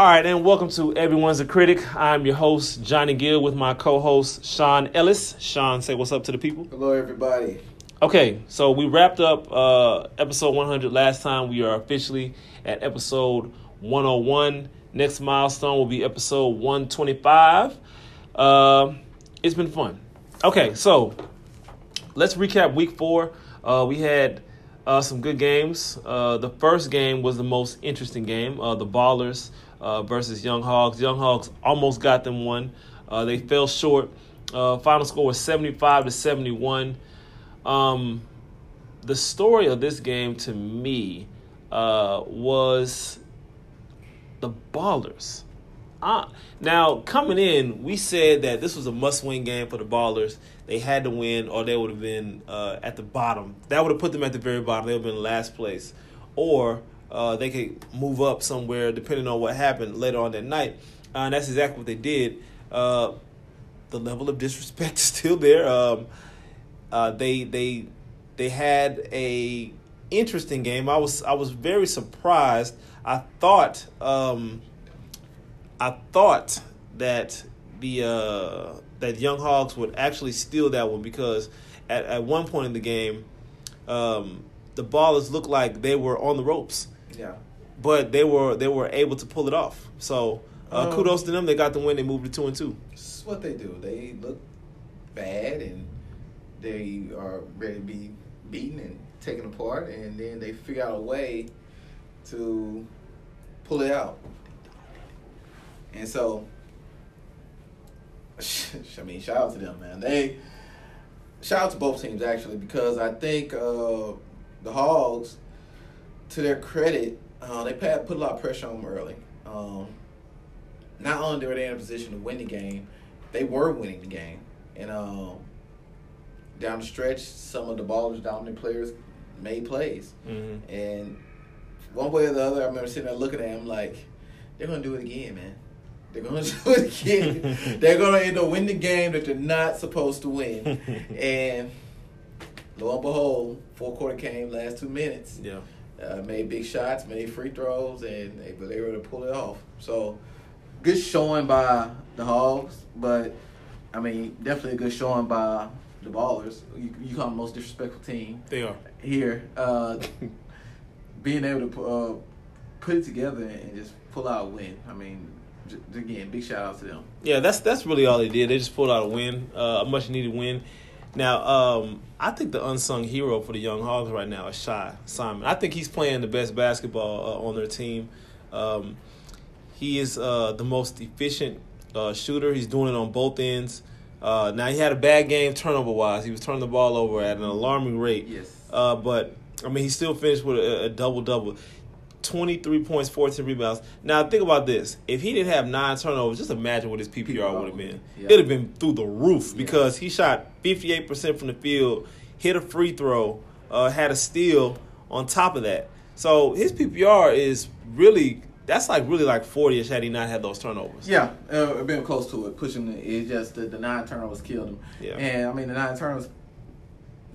All right, and welcome to Everyone's a Critic. I'm your host, Johnny Gill, with my co host, Sean Ellis. Sean, say what's up to the people. Hello, everybody. Okay, so we wrapped up uh, episode 100 last time. We are officially at episode 101. Next milestone will be episode 125. Uh, it's been fun. Okay, so let's recap week four. Uh, we had uh, some good games. Uh, the first game was the most interesting game. Uh, the Ballers uh, versus Young Hogs. Young Hogs almost got them one. Uh, they fell short. Uh, final score was 75 to 71. Um, the story of this game to me uh, was the Ballers. Uh, now, coming in, we said that this was a must win game for the Ballers. They had to win, or they would have been uh, at the bottom. That would have put them at the very bottom. They would have been last place. Or uh, they could move up somewhere depending on what happened later on that night. Uh, and that's exactly what they did. Uh, the level of disrespect is still there. Um, uh, they they they had a interesting game. I was I was very surprised. I thought um, I thought that the uh, that Young Hogs would actually steal that one because at, at one point in the game, um, the Ballers looked like they were on the ropes. Yeah. But they were they were able to pull it off. So uh, Um, kudos to them. They got the win. They moved to two and two. This is what they do. They look bad and they are ready to be beaten and taken apart, and then they figure out a way to pull it out. And so, I mean, shout out to them, man. They shout out to both teams actually because I think uh, the Hogs, to their credit, uh, they put a lot of pressure on them early. Um, not only were they in a position to win the game, they were winning the game. And um, down the stretch, some of the ballers, dominant players, made plays. Mm-hmm. And one way or the other, I remember sitting there looking at them like, they're gonna do it again, man. They're gonna do it again. they're gonna end up winning the game that they're not supposed to win. and lo and behold, four quarter came, last two minutes. Yeah. Uh, made big shots, made free throws, and they, but they were able to pull it off. So, good showing by the Hogs, but I mean, definitely a good showing by the Ballers. You, you call them the most disrespectful team They are. here. Uh, being able to uh, put it together and just pull out a win. I mean, j- again, big shout out to them. Yeah, that's that's really all they did. They just pulled out a win, uh, a much needed win. Now, um, I think the unsung hero for the Young Hogs right now is Shy Simon. I think he's playing the best basketball uh, on their team. Um, he is uh, the most efficient uh, shooter. He's doing it on both ends. Uh, now he had a bad game turnover wise. He was turning the ball over at an alarming rate. Yes. Uh, but I mean, he still finished with a, a double double. 23 points, 14 rebounds. Now, think about this. If he didn't have nine turnovers, just imagine what his PPR would have been. Yeah. It'd have been through the roof Yeah. because he shot 58% from the field, hit a free throw, uh, had a steal on top of that. So his PPR is really, that's like really like 40 ish had he not had those turnovers. Yeah, uh, been close to it. Pushing it. It's just the, the nine turnovers killed him. Yeah. And I mean, the nine turnovers,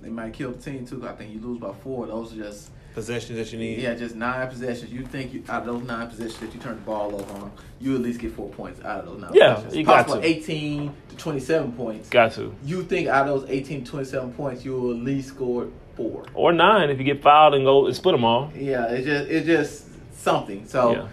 they might kill the team too. I think you lose by four. Those are just Possessions that you need. yeah, just nine possessions. You think you, out of those nine possessions that you turn the ball over on, you at least get four points out of those nine. Yeah, possessions. you got Possible to. eighteen to twenty-seven points. Got to. You think out of those 18 to 27 points, you will at least score four. Or nine if you get fouled and go and split them all. Yeah, it's just it's just something. So, Yeah.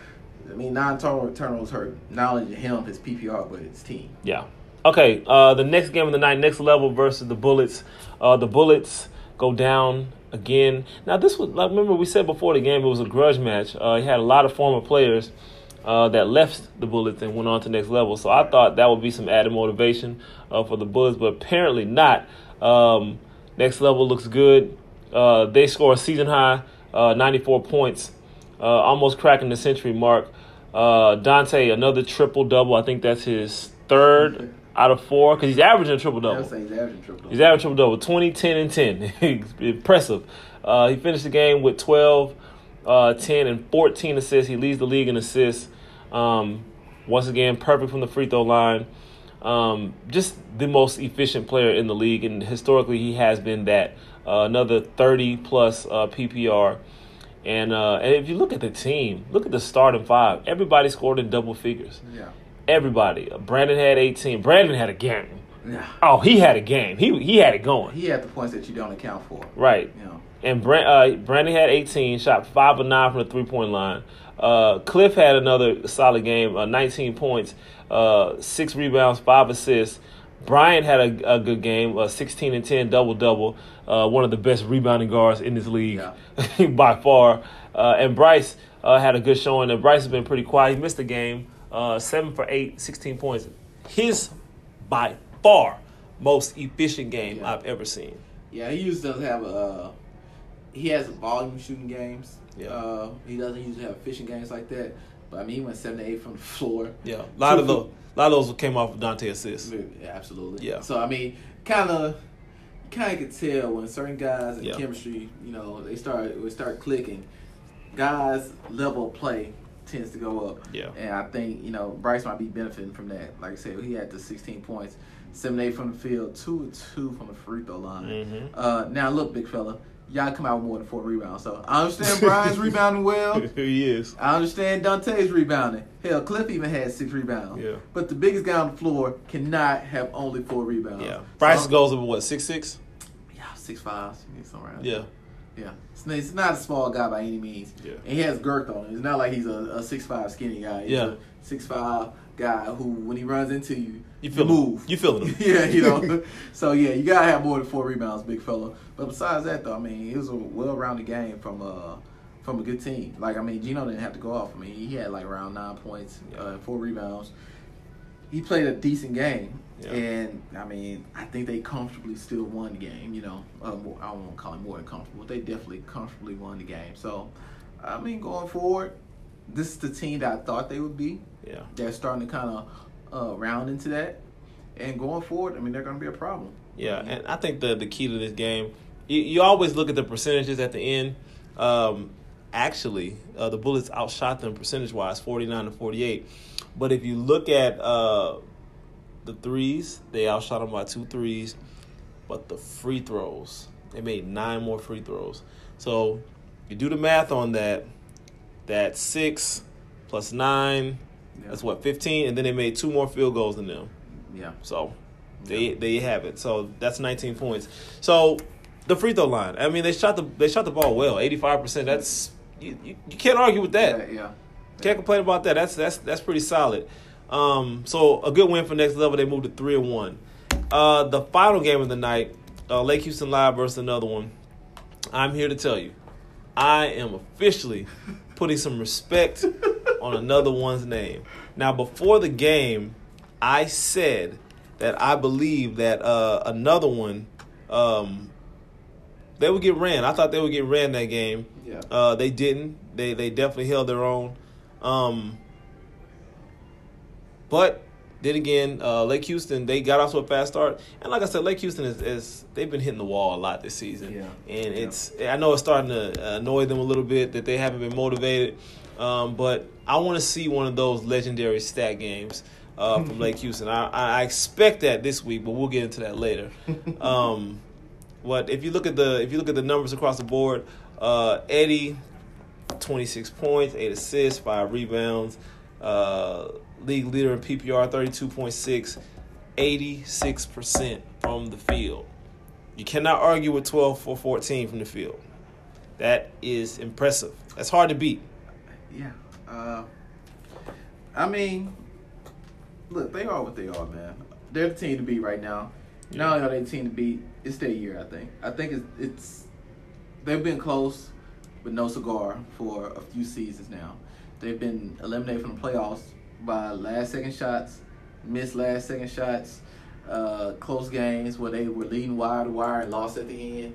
I mean, nine turnover turnovers hurt not only him, his PPR, but his team. Yeah. Okay. Uh, the next game of the night, next level versus the Bullets. Uh, the Bullets go down again. Now this was like remember we said before the game it was a grudge match. Uh, he had a lot of former players uh, that left the Bullets and went on to next level. So I thought that would be some added motivation uh, for the Bullets, but apparently not. Um, next level looks good. Uh, they score a season high, uh, 94 points, uh, almost cracking the century mark. Uh, Dante another triple double. I think that's his third out of four because he's averaging a triple double. he's averaging triple. double. He's averaging triple double 20, 10, and 10. Impressive. Uh, he finished the game with 12, uh, 10, and 14 assists. He leads the league in assists. Um, once again, perfect from the free throw line. Um, just the most efficient player in the league, and historically, he has been that. Uh, another 30 plus uh, PPR. And uh, and if you look at the team, look at the starting five. Everybody scored in double figures. Yeah. Everybody. Brandon had 18. Brandon had a game. Yeah. Oh, he had a game. He he had it going. He had the points that you don't account for. Right. You know. And Brand, uh, Brandon had 18, shot five of nine from the three point line. Uh, Cliff had another solid game, uh, 19 points, uh, six rebounds, five assists. Brian had a, a good game, uh, 16 and 10, double double. Uh, one of the best rebounding guards in this league by far. Uh, and Bryce uh, had a good showing. And Bryce has been pretty quiet. He missed a game, uh, seven for eight, 16 points. His by far most efficient game Yeah. I've ever seen. Yeah, he usually doesn't have a. Uh, he has volume shooting games. Yeah. Uh, he doesn't usually have efficient games like that. But I mean, he went seven to eight from the floor. Yeah, a lot of the a lot of those came off of Dante assists. Yeah, absolutely. Yeah. So I mean, kind of, kind of could tell when certain guys in Yeah. chemistry, you know, they start we start clicking. Guys' level of play tends to go up. Yeah. And I think you know Bryce might be benefiting from that. Like I said, he had the 16 points, seven eight from the field, two two from the free throw line. Mhm. Uh, now look, big fella, y'all come out with more than four rebounds. So I understand Brian's rebounding well. he is. I understand Dante's rebounding. Hell, Cliff even had six rebounds. Yeah. But the biggest guy on the floor cannot have only four rebounds. Yeah, Bryce So- goes over what six six. Yeah, six five, somewhere around. Yeah, Yeah. It's, not a small guy by any means. Yeah. And he has girth on him. It's not like he's a, a six five skinny guy. He's Yeah. a six five guy who, when he runs into you, you feel move. You feeling him? yeah, you know. so yeah, you gotta have more than four rebounds, big fella. But besides that, though, I mean, it was a well-rounded game from uh from a good team. Like I mean, Gino didn't have to go off. I mean, he had like around nine points, uh, four rebounds. He played a decent game, Yeah. and I mean, I think they comfortably still won the game. You know, uh, I won't call it more than comfortable. They definitely comfortably won the game. So, I mean, going forward, this is the team that I thought they would be Yeah, they're starting to kind of uh, round into that. And going forward, I mean, they're going to be a problem. yeah. And I think the the key to this game, you, you always look at the percentages at the end. Um, actually, uh, the Bullets outshot them percentage wise, forty nine to forty eight. But if you look at uh, the threes, they outshot them by two threes. But the free throws, they made nine more free throws. So you do the math on that. That's six plus nine. Yeah. That's what fifteen, and then they made two more field goals than them. Yeah. So they they have it. So that's 19 points. So the free throw line. I mean, they shot the they shot the ball well, 85 percent. That's you, you, you can't argue with that. Yeah. yeah. Can't complain about that. That's that's that's pretty solid. Um, so a good win for next level. They moved to three and one. Uh, the final game of the night, uh, Lake Houston Live versus another one. I'm here to tell you, I am officially putting some respect on another one's name. Now, before the game, I said that I believe that uh, another one, um, they would get ran. I thought they would get ran that game. Yeah. Uh, they didn't. They they definitely held their own. Um, but then again, uh, Lake Houston they got off to a fast start, and like I said, Lake Houston is, is they've been hitting the wall a lot this season. Yeah. and Yeah. it's I know it's starting to annoy them a little bit that they haven't been motivated. Um, but I want to see one of those legendary stat games uh, from Lake Houston. I, I expect that this week, but we'll get into that later. Um, what if you look at the if you look at the numbers across the board? Uh, Eddie, twenty six points, eight assists, five rebounds. Uh, league leader in PPR, 32.6, 86 percent from the field. You cannot argue with twelve for fourteen from the field. That is impressive. That's hard to beat. Yeah. Uh, I mean, look, they are what they are, man. They're the team to beat right now. Not only are they the team to beat, it's their year. I think. I think it's it's they've been close with no cigar for a few seasons now. They've been eliminated from the playoffs by last second shots, missed last second shots, uh, close games where they were leading wire to wire and lost at the end.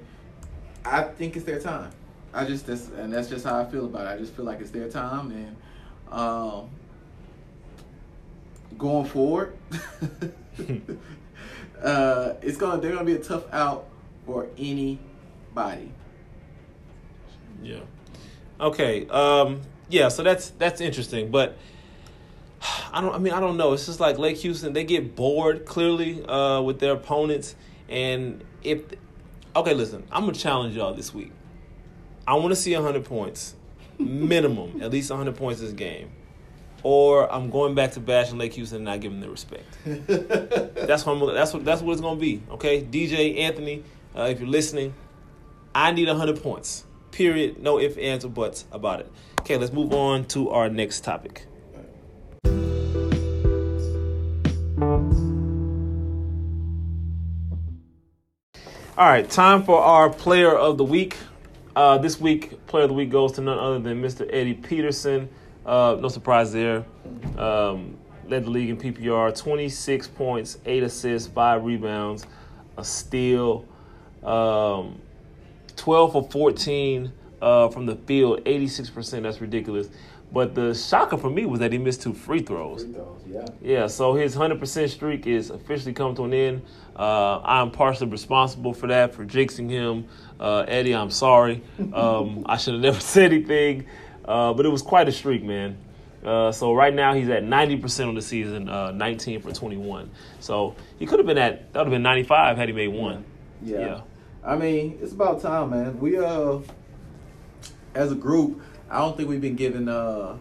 I think it's their time. I just that's and that's just how I feel about it. I just feel like it's their time and um, going forward, uh, it's gonna they're gonna be a tough out for anybody. Yeah. Okay. Um. Yeah. So that's that's interesting, but I don't. I mean, I don't know. It's just like Lake Houston. They get bored clearly uh, with their opponents, and if okay, listen, I'm gonna challenge y'all this week. I want to see 100 points minimum at least 100 points this game, or I'm going back to bashing Lake Houston and not giving them the respect. that's what I'm, that's what that's what it's gonna be. Okay, DJ Anthony, uh, if you're listening, I need 100 points. Period. No ifs, ands, or buts about it. Okay, let's move on to our next topic. All right, time for our player of the week. Uh, this week, player of the week goes to none other than Mr. Eddie Peterson. Uh, no surprise there. Um, led the league in PPR, 26 points, 8 assists, 5 rebounds, a steal, um, 12 for 14 uh, from the field, 86%. That's ridiculous. But the shocker for me was that he missed two free throws. Free throws, yeah. Yeah, so his 100% streak is officially come to an end. Uh, I'm partially responsible for that, for jinxing him. Uh, Eddie, I'm sorry. Um, I should have never said anything, uh, but it was quite a streak, man. Uh, so right now he's at 90% on the season, uh, 19 for 21. So he could have been at, that would have been 95 had he made one. Yeah. Yeah. I mean, it's about time, man. We uh as a group, I don't think we've been giving uh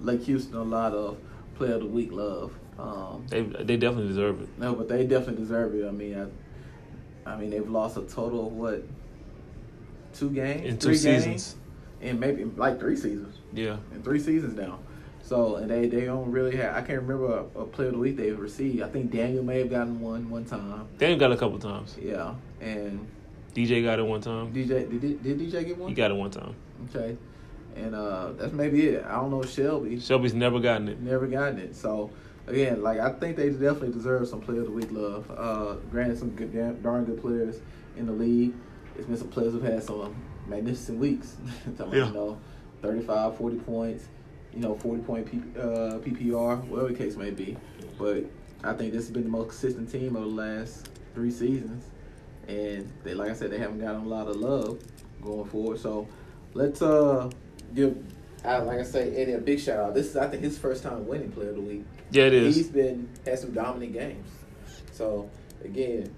Lake Houston a lot of player of the week love. Um They, they definitely deserve it. no, but they definitely deserve it. I mean, I, I mean they've lost a total of what two games In two three seasons. games? and maybe like three seasons Yeah. in three seasons now. So and they they don't really have. I can't remember a, a player of the week they've received. I think Daniel may have gotten one one time. Daniel got a couple times. Yeah, and DJ got it one time. DJ did, did DJ get one? He got it one time. Okay. And uh that's maybe it. I don't know Shelby Shelby's never gotten it. never gotten it. So again, like I think they definitely deserve some player of the week love. Uh granted some good damn, darn good players in the league. It's been some players who've had some magnificent weeks. Talking Yeah. about, you know, 35, 40 points, you know, 40 point P, uh, PPR, whatever the case may be. But I think this has been the most consistent team over the last three seasons. And they like I said, they haven't gotten a lot of love going forward. So let's uh give uh, like I say, Eddie a big shout out. This is I think his first time winning player of the week. Yeah, it He's is. been had some dominant games. So again,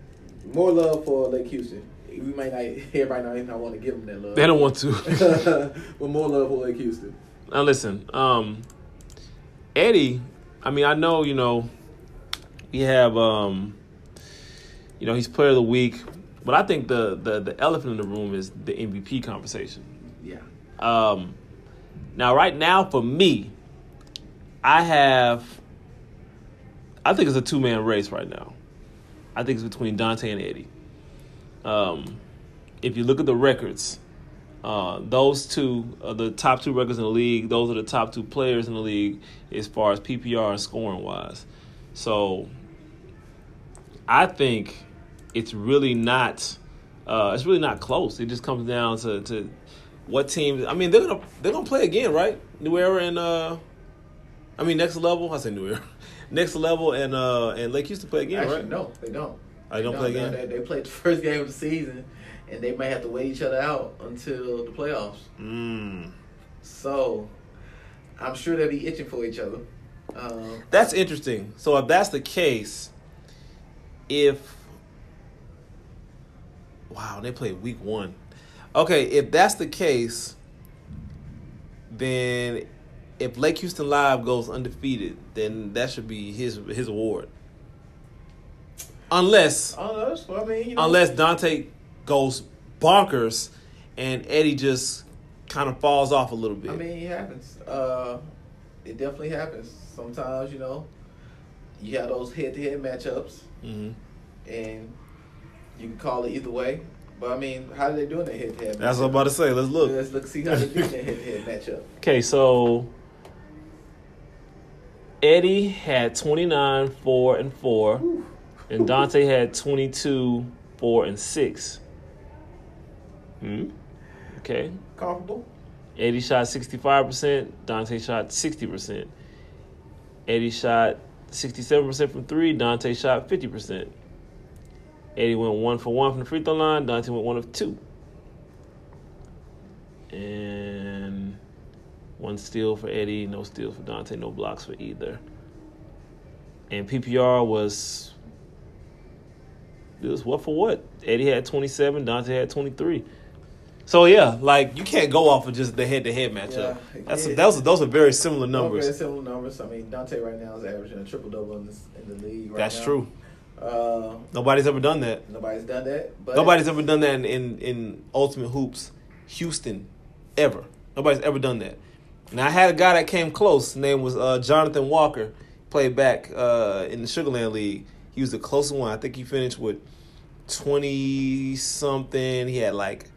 more love for Lake Houston. We might not everybody not, not want to give him that love. They don't want to. but more love for Lake Houston. Now listen, um, Eddie. I mean, I know you know we have um, you know he's player of the week, but I think the the the elephant in the room is the MVP conversation. Yeah. Um, now, right now, for me, I have. I think it's a two man race right now. I think it's between Dante and Eddie. Um, if you look at the records, uh, those two are the top two records in the league. Those are the top two players in the league as far as PPR and scoring wise. So, I think it's really not. Uh, it's really not close. It just comes down to, to what teams. I mean, they're gonna they're gonna play again, right? New Era and uh, I mean next level. I say New Era, next level and uh and Lake Houston play again, Actually, right? no, they don't. I don't No, play again. They, they played the first game of the season, and they may have to wait each other out until the playoffs. Mm. So, I'm sure they'll be itching for each other. Um, That's interesting. So if that's the case, if wow, they played week one. Okay, if that's the case, then if Lake Houston Live goes undefeated, then that should be his his award. Unless I don't know. that's what I mean, you know, unless Dante goes bonkers and Eddie just kind of falls off a little bit. I mean, it happens. Uh, it definitely happens. Sometimes, you know, you have those head-to-head matchups, hmm and you can call it either way. But I mean, how do they do in that head-to-head? That's what I'm about to say. Let's look. Let's look see how they do in that head-to-head matchup. Okay, so Eddie had 29, 4, and 4, and Dante had 22, 4, and 6. Hmm? Okay. Comparable. Eddie shot 65%, Dante shot 60%. Eddie shot 67% from 3, Dante shot 50%. Eddie went 1 for 1 from the free throw line, Dante went 1 of 2. And one steal for Eddie, no steal for Dante, no blocks for either. And PPR was it was what for what? Eddie had 27, Dante had 23. So yeah, like you can't go off of just the head-to-head matchup. Yeah, That's yeah. those are those are very similar Numbers. Very similar numbers. I mean, Dante right now is averaging a triple double in, in the league. Right That's now. true. Uh, Nobody's ever done that. nobody's done that. But Nobody's ever done that in, in, in Ultimate Hoops, Houston, ever. Nobody's ever done that. Now I had a guy that came close. His name was uh, Jonathan Walker. Played back uh, in the Sugarland League. He was the closest one. I think he finished with twenty something. He had like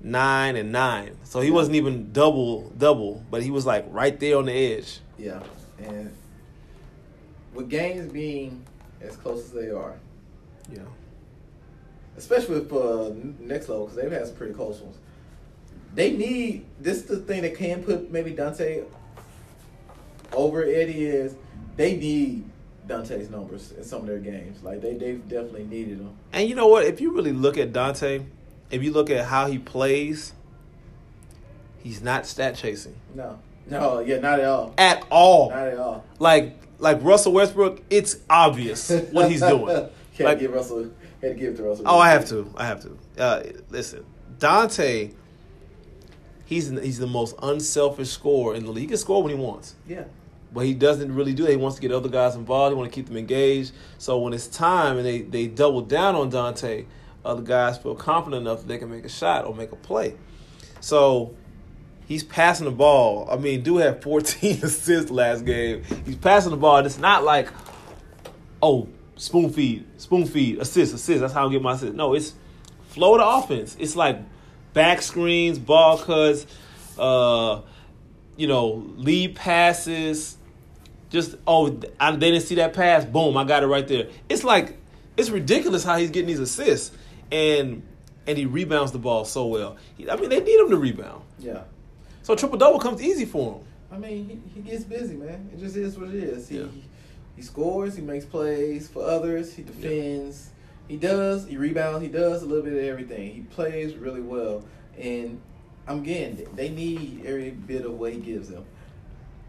nine and nine. So he wasn't even double double, but he was like right there on the edge. Yeah, and with games being as close as they are, Yeah. especially with uh, next level because they've had some pretty close ones. They need this. Is the thing that can put maybe Dante over Eddie is they need Dante's numbers in some of their games. Like they they've definitely needed them. And you know what? If you really look at Dante, if you look at how he plays, he's not stat chasing No, no, yeah, not at all. at all. Not at all. Like like Russell Westbrook, it's obvious what he's doing. Can't Like- give Russell. Had to give it to Russell. Oh, I have to. I have to. Uh, listen, Dante. He's he's the most unselfish scorer in the league. He can score when he wants, Yeah, but he doesn't really do that. He wants to get other guys involved. He want to keep them engaged. So when it's time and they they double down on Dante, other guys feel confident enough that they can make a shot or make a play. So he's passing the ball. I mean, dude had 14 assists last game. He's passing the ball. And it's not like, oh, spoon feed, spoon feed, assist, assist. That's how I get my assist. No, it's flow the offense. It's like back screens, ball cuts, uh, you know, lead passes. Just oh, I, they didn't see that pass. Boom, I got it right there. It's like it's ridiculous how he's getting these assists, and and he rebounds the ball so well. He, I mean, they need him to rebound. yeah. So triple double comes easy for him. I mean, he, he gets busy, man. It just is what it is. He Yeah. he scores. He makes plays for others. He defends. He does. He rebounds. He does a little bit of everything. He plays really well, and I'm getting. They need every bit of what he gives them.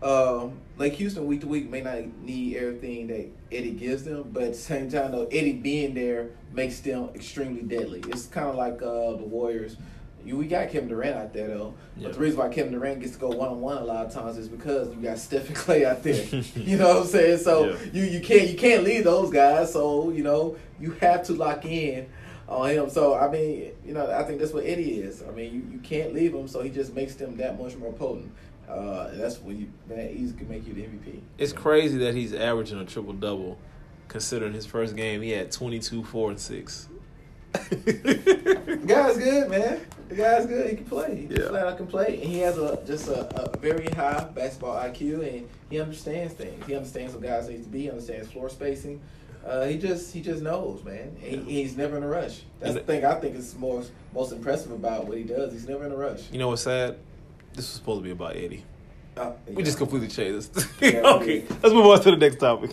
Um, like Houston, week to week, may not need everything that Eddie gives them, but at the same time, though, Eddie being there makes them extremely deadly. It's kind of like uh, the Warriors. You, we got Kevin Durant out there though, Yeah. but the reason why Kevin Durant gets to go one on one a lot of times is because you got Steph and Klay out there. you know what I'm saying? So Yeah. you you can't you can't leave those guys. So you know you have to lock in on him. So I mean, you know, I think that's what Eddie is. I mean, you, you can't leave him. So he just makes them that much more potent. Uh, and that's when you that easy can make you the MVP. It's crazy that he's averaging a triple double, considering his first game he had 22, 4, and 6. The guy's good, man. The guy's good. He can play. He Yeah. flat out can play, and he has a just a, a very high basketball IQ, and he understands things. He understands what guys need to be. He understands floor spacing. Uh, he just he just knows, man. He, Yeah. He's never in a rush. That's the thing I think is most most impressive about what he does. He's never in a rush. You know what's sad? This was supposed to be about Eddie. Uh, We just completely changed this. Yeah, okay, let's move on to the next topic.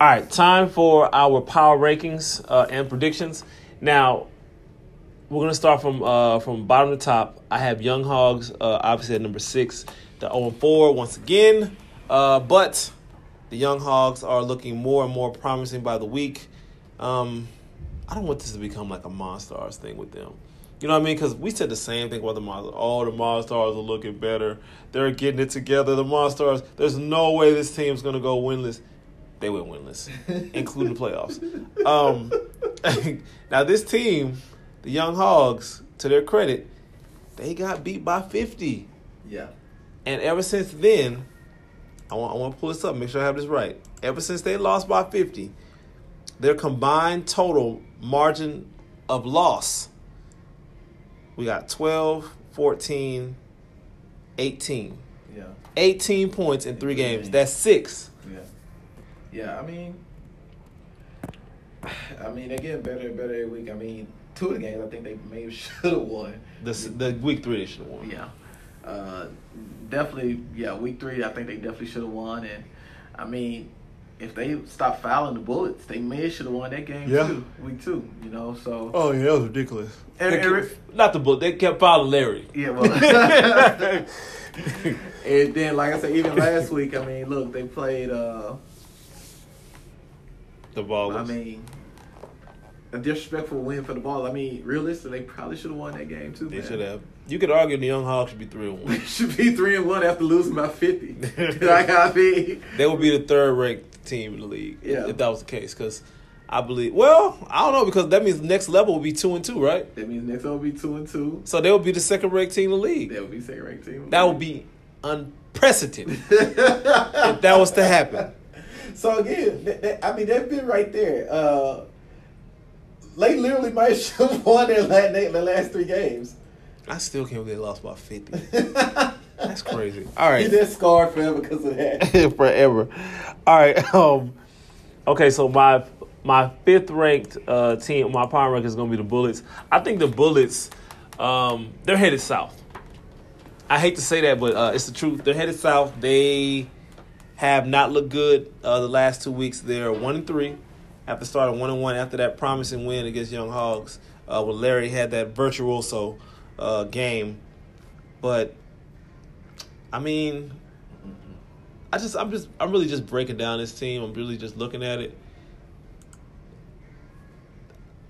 All right, time for our power rankings uh, and predictions. Now, we're gonna start from uh, from bottom to top. I have Young Hogs uh, obviously at number six, the 0 4 once again, uh, but the Young Hogs are looking more and more promising by the week. Um, I don't want this to become like a Monstars thing with them. You know what I mean? Because we said the same thing about the Monstars. Oh, the Monstars are looking better. They're getting it together. The Monstars. There's no way this team's gonna go winless. They went winless, including the playoffs. Um, now this team, the Young Hogs, to their credit, they got beat by 50. Yeah. And ever since then, I want, I want to pull this up, make sure I have this right. Ever since they lost by 50, their combined total margin of loss, we got 12, 14, 18. Yeah. 18 points in three games. That's six. Yeah. Yeah, I mean, I mean, they're getting better and better every week. I mean, two of the games I think they maybe should have won. The, the week three they should have won. Yeah. Uh, definitely, yeah, week three, I think they definitely should have won. And, I mean, if they stop fouling the bullets, they may should have won that game Yeah. too, week two, you know, so. Oh, yeah, that was ridiculous. And- and- kept- not the book. They kept fouling Larry. Yeah, well. and then, like I said, even last week, I mean, look, they played, uh, the ball. I mean, a disrespectful win for the ball. I mean, realistically, they probably should have won that game too. They man. should have. You could argue the Young Hogs should be three and one. should be three and one after losing by fifty. like I mean, they would be the third ranked team in the league Yeah. if that was the case. Because I believe. Well, I don't know because that means next level will be two and two, right? that means next level will be two and two. So they would be the second ranked team in the league. That would be second ranked team. That would be unprecedented if that was to happen. So again, th- th- I mean, they've been right there. Uh, they literally might have won their last, their last three games. I still can't believe they lost by fifty. That's crazy. All right. That scarred forever because of that. forever. All right. Um. Okay, so my my fifth ranked uh, team, my power rank is going to be the Bullets. I think the Bullets, um, they're headed south. I hate to say that, but uh, it's the truth. They're headed south. They have not looked good uh, the last two weeks. They're one and three after starting one and one after that promising win against Young Hogs. Uh, when Larry had that virtuoso uh, game, but I mean, I just I'm just I'm really just breaking down this team. I'm really just looking at it.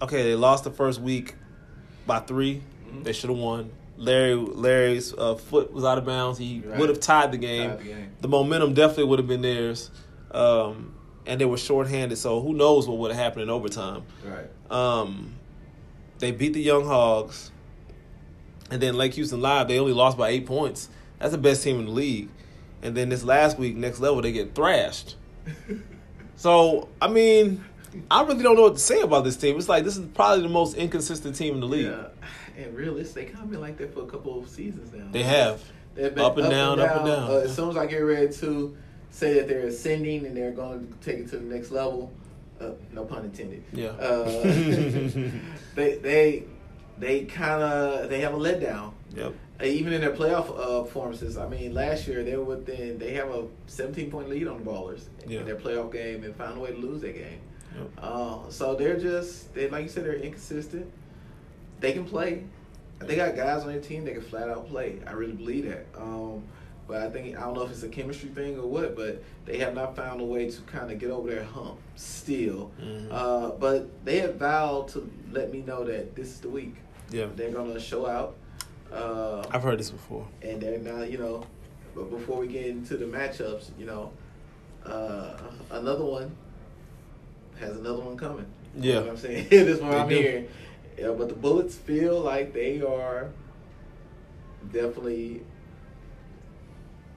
Okay, they lost the first week by 3 Mhm. They should have won. Larry Larry's uh, foot was out of bounds. He Right. would have tied the game. Tied the game. The momentum definitely would have been theirs. Um, and they were shorthanded, so who knows what would have happened in overtime. Right. Um, they beat the Young Hogs, and then Lake Houston Live. They only lost by eight points. That's the best team in the league. And then this last week, next level, they get thrashed. So I mean, I really don't know what to say about this team. It's like this is probably the most inconsistent team in the league. Yeah. And realistically, they kind of been like that for a couple of seasons now. They have. They've been Up and down, up and down. Uh, as soon as I get ready to say that they're ascending and they're going to take it to the next level, uh, no pun intended. Yeah. Uh, they they they kind of they have a letdown. Yep. Uh, Even in their playoff uh, performances, I mean, last year they were within. They have a 17 point lead on the Ballers Yeah. in their playoff game and found a way to lose that game. Yep. Uh, so they're just they like you said they're inconsistent. They can play. They got guys on their team that can flat out play. I really believe that. Um, but I think I don't know if it's a chemistry thing or what, but they have not found a way to kind of get over their hump still. Mhm. Uh, but they have vowed to let me know that this is the week. Yeah. They're gonna show out. Uh, I've heard this before. and they're not, you know, but before we get into the matchups, you know, uh, another one has another one coming. You Yeah. know what I'm saying? this is what They I'm do. hearing. Yeah, but the Bullets feel like they are definitely,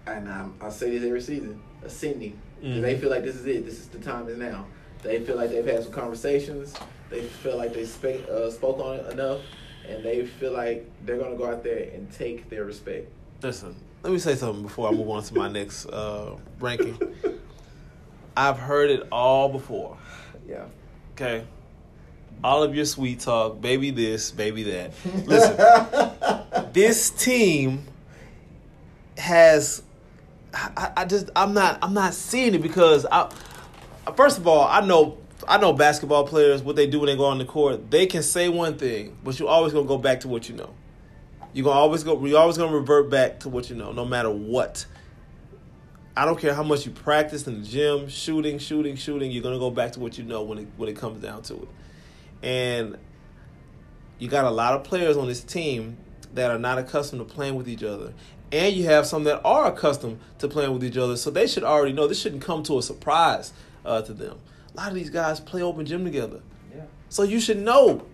and I'm, I say this every season, ascending. Mhm. They feel like this is it. This is the time is now. They feel like they've had some conversations. They feel like they spe- uh, spoke on it enough, and they feel like they're gonna go out there and take their respect. Listen, let me say something before I move on to my next uh, ranking. I've heard it all before. Yeah. Okay. All of your sweet talk, baby this, baby that. Listen, this team has I, I just I'm not I'm not seeing it because I first of all, I know I know basketball players what they do when they go on the court. They can say one thing, but you're always gonna go back to what you know. You're gonna always go you're always gonna revert back to what you know, no matter what. I don't care how much you practice in the gym, shooting, shooting, shooting, you're gonna go back to what you know when it when it comes down to it. And you got a lot of players on this team that are not accustomed to playing with each other. And you have some that are accustomed to playing with each other, so they should already know. This shouldn't come to a surprise uh, to them. A lot of these guys play open gym together, Yeah. so you should know.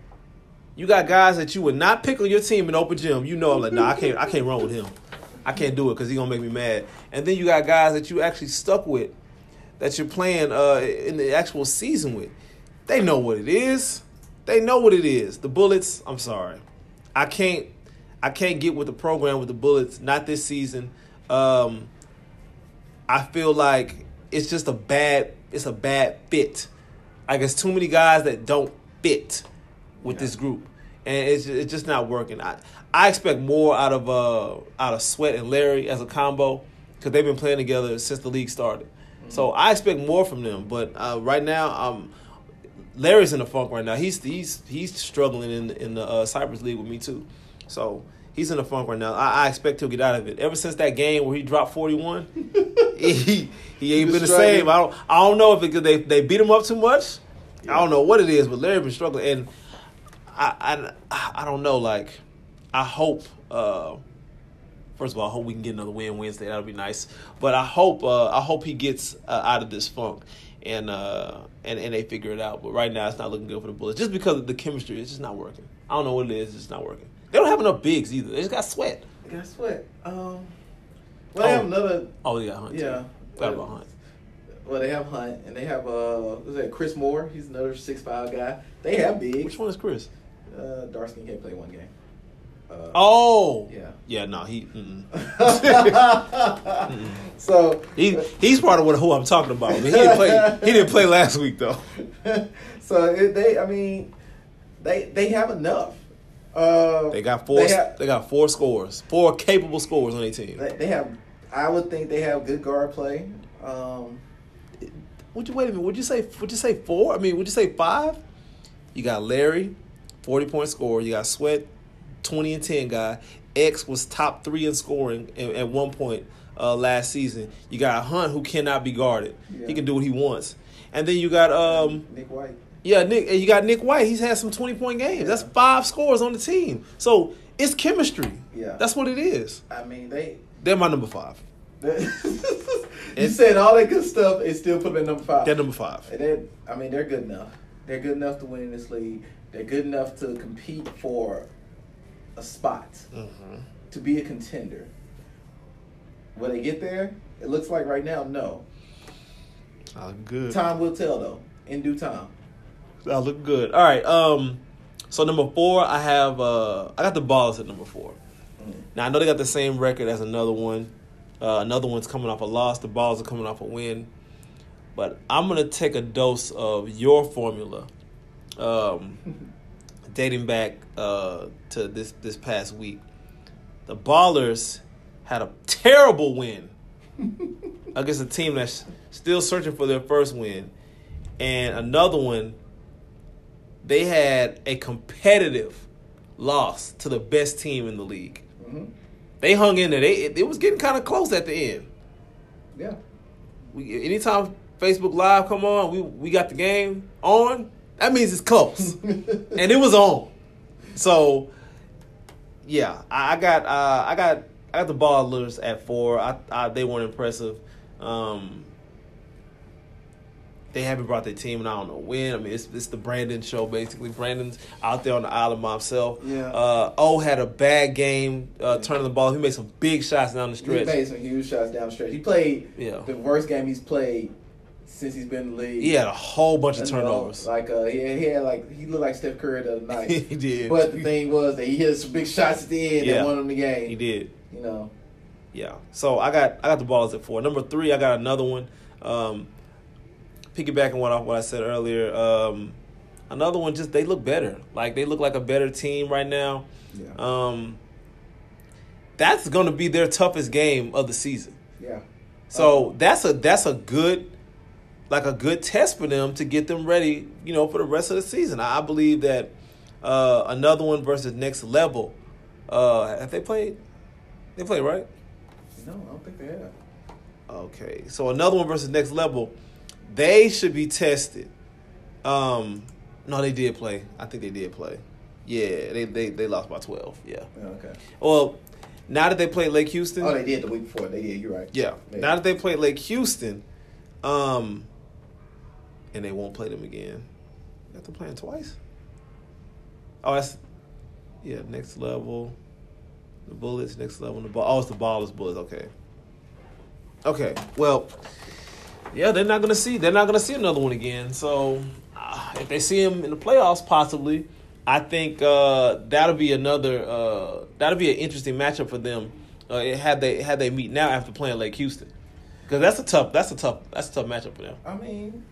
You got guys that you would not pick on your team in open gym. You know, I'm like, nah, I can't, I can't run with him. I can't do it because he's gonna make me mad. And then you got guys that you actually stuck with, that you're playing uh, in the actual season with. They know what it is. They know what it is. The Bullets. I'm sorry, I can't. I can't get with the program with the Bullets. Not this season. Um, I feel like it's just a bad. It's a bad fit. Like it's too many guys that don't fit with this group, and it's it's just not working. I I expect more out of uh out of Sweat and Larry as a combo because they've been playing together since the league started. So I expect more from them. But uh, right now, um, Larry's in a funk right now. He's he's he's struggling in in the uh, Cypress League with me too. So he's in a funk right now. I, I expect he'll get out of it. Ever since that game where he dropped forty one, he he ain't been the same. I don't I don't know if it, they they beat him up too much. I don't know what it is, but Larry been struggling, and I I I don't know. Like, I hope. Uh, first of all, I hope we can get another win Wednesday. That'll be nice. But I hope uh, I hope he gets uh, out of this funk and uh, and and they figure it out. But right now, it's not looking good for the Bullets just because of the chemistry. It's just not working. I don't know what it is. It's just not working. They don't have enough bigs either. They just got sweat. They got sweat. Um, well, they Oh. have another. Oh, they got Hunt. Yeah. Forgot about Hunt. Well, they have Hunt, and they have uh, who's that? Chris Moore. He's another six five guy. They have bigs. Which one is Chris? Uh, Darsky can't play one game. Uh, Oh, Yeah. yeah. No, he. Mm-mm. so He he's part of what who I'm talking about. I mean, he didn't play. He didn't play last week though. so it, they, I mean, they they have enough. Uh, They got four. They have, They got four scores. Four capable scores on their team. they, they have. I would think they have good guard play. Um, Would you wait a minute? Would you say? Would you say four? I mean, would you say five? You got Larry, forty point score. You got Sweat, twenty and ten guy. X was top three in scoring at, at one point uh, last season. You got Hunt who cannot be guarded. Yeah. He can do what he wants. And then you got um Nick White. yeah Nick. And you got Nick White. He's had some twenty point games. That's five scores on the team. So it's chemistry. Yeah. that's what it is. I mean, they. They're my number five. you said all that good stuff and still put them at number five. They're number five. They're, I mean, they're good enough. They're good enough to win in this league. They're good enough to compete for a spot, Mm-hmm. to be a contender. Will they get there? It looks like right now, no. Oh, good. Time will tell, though. In due time. That look good. All right. Um. So number four, I have. Uh, I got the Balls at number four. Mm. Now I know they got the same record as another one. Uh, another one's coming off a loss. The Balls are coming off a win. But I'm gonna take a dose of your formula, um, dating back uh, to this this past week. The Ballers had a terrible win against a team that's still searching for their first win, and another one. They had a competitive loss to the best team in the league. hmm They hung in there. They it, it was getting kind of close at the end. Yeah. We, anytime Facebook Live come on, we we got the game on. That means it's close, and it was on. So, yeah, I, I got uh, I got I got the Ballers at four. I, I they weren't impressive. Um, they haven't brought their team, and I don't know when. I mean, it's it's the Brandon show basically. Brandon's out there on the island by himself. Yeah. Uh, o had a bad game uh, turning the ball. He made some big shots down the stretch. He made some huge shots down the stretch. He played Yeah. the worst game he's played since he's been in the league. He had a whole bunch of know, turnovers. Like uh, he, he had like he looked like Steph Curry the other night. he did. But the thing was that he hit some big shots at the end Yeah. that won him the game. he did. You know. Yeah. So I got I got the balls at four. Number three, I got another one. Um, piggybacking what off what I said earlier. Um, another one, just they look better. Like they look like a better team right now. Yeah. Um, that's going to be their toughest game of the season. yeah. So that's a that's a good like a good test for them to get them ready, you know, for the rest of the season. I believe that uh, another one versus next level. Uh, have they played? They played right. No, I don't think they have. Okay, so another one versus next level. They should be tested. Um, no, they did play. I think they did play. Yeah, they they, they lost by twelve. Yeah. Yeah, okay. Well, now that they played Lake Houston. Oh, they did the week before. They did. You're right. Yeah. Now that they played Lake Houston, um, and they won't play them again. You have to play them twice. Oh, that's yeah. Next level, the Bullets. Next level, the ball. Oh, it's the Ballers Bullets. Okay. Okay. Well, yeah, they're not gonna see. They're not gonna see another one again. So, uh, if they see him in the playoffs, possibly, I think uh, that'll be another. Uh, that'll be an interesting matchup for them. Uh, had they had they meet now after playing Lake Houston, because that's a tough. That's a tough. That's a tough matchup for them. I mean,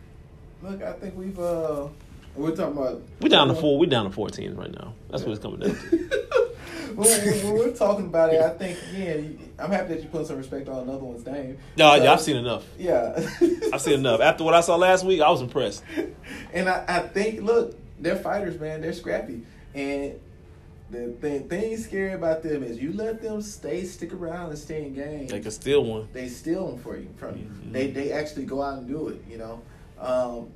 look, I think we've uh, we're talking about. we're down to four. We're down to four teams right now. That's what it's coming down to. when, when- when we're talking about it, I think again, I'm happy that you put some respect on another one's name. No, So, yeah, I've seen enough. Yeah, I've seen enough. After what I saw last week, I was impressed. And I, I think, look, they're fighters, man. They're scrappy, and the thing, thing scary about them is you let them stay, stick around, and stay in games. They can steal one. they steal them for you from you. Mhm. They they actually go out and do it. You know, um,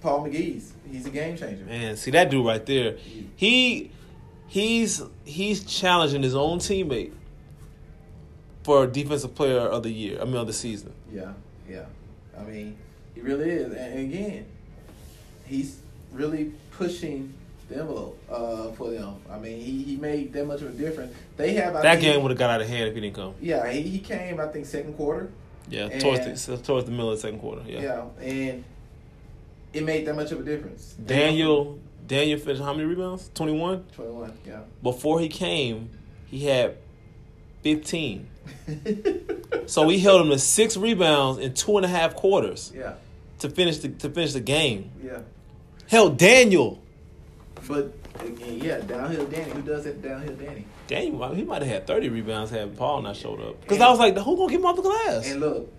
Paul McGee's. He's a game changer. Man, see that dude right there. He he's he's challenging his own teammate for defensive player of the year. I mean of the season. Yeah, yeah. I mean, he really is. And again, he's really pushing the envelope uh, for them. I mean, he, he made that much of a difference. They have I that think- game would have got out of hand if he didn't come. Yeah, he, he came. I think second quarter. Yeah, And- towards the towards the middle of the second quarter. Yeah. Yeah, and it made that much of a difference. Daniel Daniel finished how many rebounds? Twenty one. twenty one. Yeah. Before he came, he had fifteen. So we held him to six rebounds in two and a half quarters yeah, to finish the to finish the game. yeah. Held Daniel. But again, yeah, downhill Danny. Who does that downhill Danny? Daniel, he might have had thirty rebounds had Paul not showed up. Because I was like, who gonna get him off the glass? And look,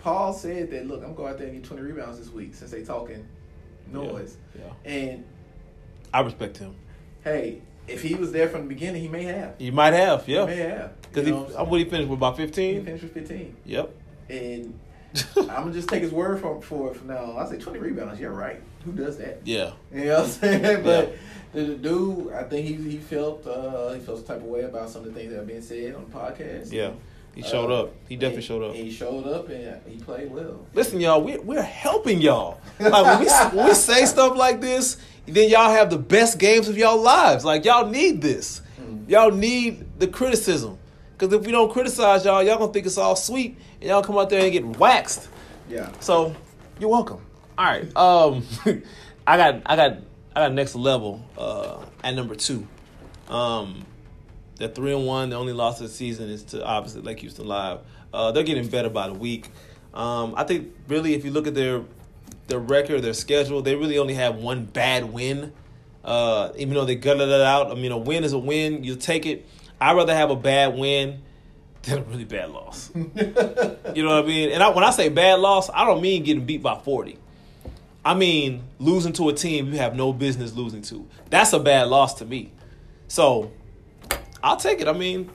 Paul said that. Look, I'm going out there and get 20 rebounds this week since they talking noise. Yeah, And I respect him. hey, if he was there from the beginning, he may have. He might have, He yeah. may have. Because You he, know what saying? what he finished with about he fifteen. finished with 15. Yep. And I'm gonna just take his word for for it from now. I say 20 rebounds. Yeah, right. Who does that? Yeah. You know what I'm saying? But the, the dude, I think he he felt uh, he felt some type of way about some of the things that have been said on the podcast. Yeah. He showed Uh, up. He definitely showed up. He showed up and he played well. Listen, y'all, we're, we're helping y'all. Like when we, when we say stuff like this, then y'all have the best games of y'all lives. Like y'all need this. Mm. Y'all need the criticism. Because if we don't criticize y'all, y'all gonna think it's all sweet, and y'all come out there and get waxed. Yeah. So you're welcome. All right. Um, I got I got I got next level uh, at number two. Um, they're three and one. The only loss of the season is to obviously Lake Houston Live. Uh, they're getting better by the week. Um, I think really if you look at their their record, their schedule, they really only have one bad win. Uh, even though they gutted it out, I mean, a win is a win. You take it. I'd rather have a bad win than a really bad loss. You know what I mean? And I, when I say bad loss, I don't mean getting beat by 40. I mean losing to a team you have no business losing to. That's a bad loss to me. So I'll take it. I mean,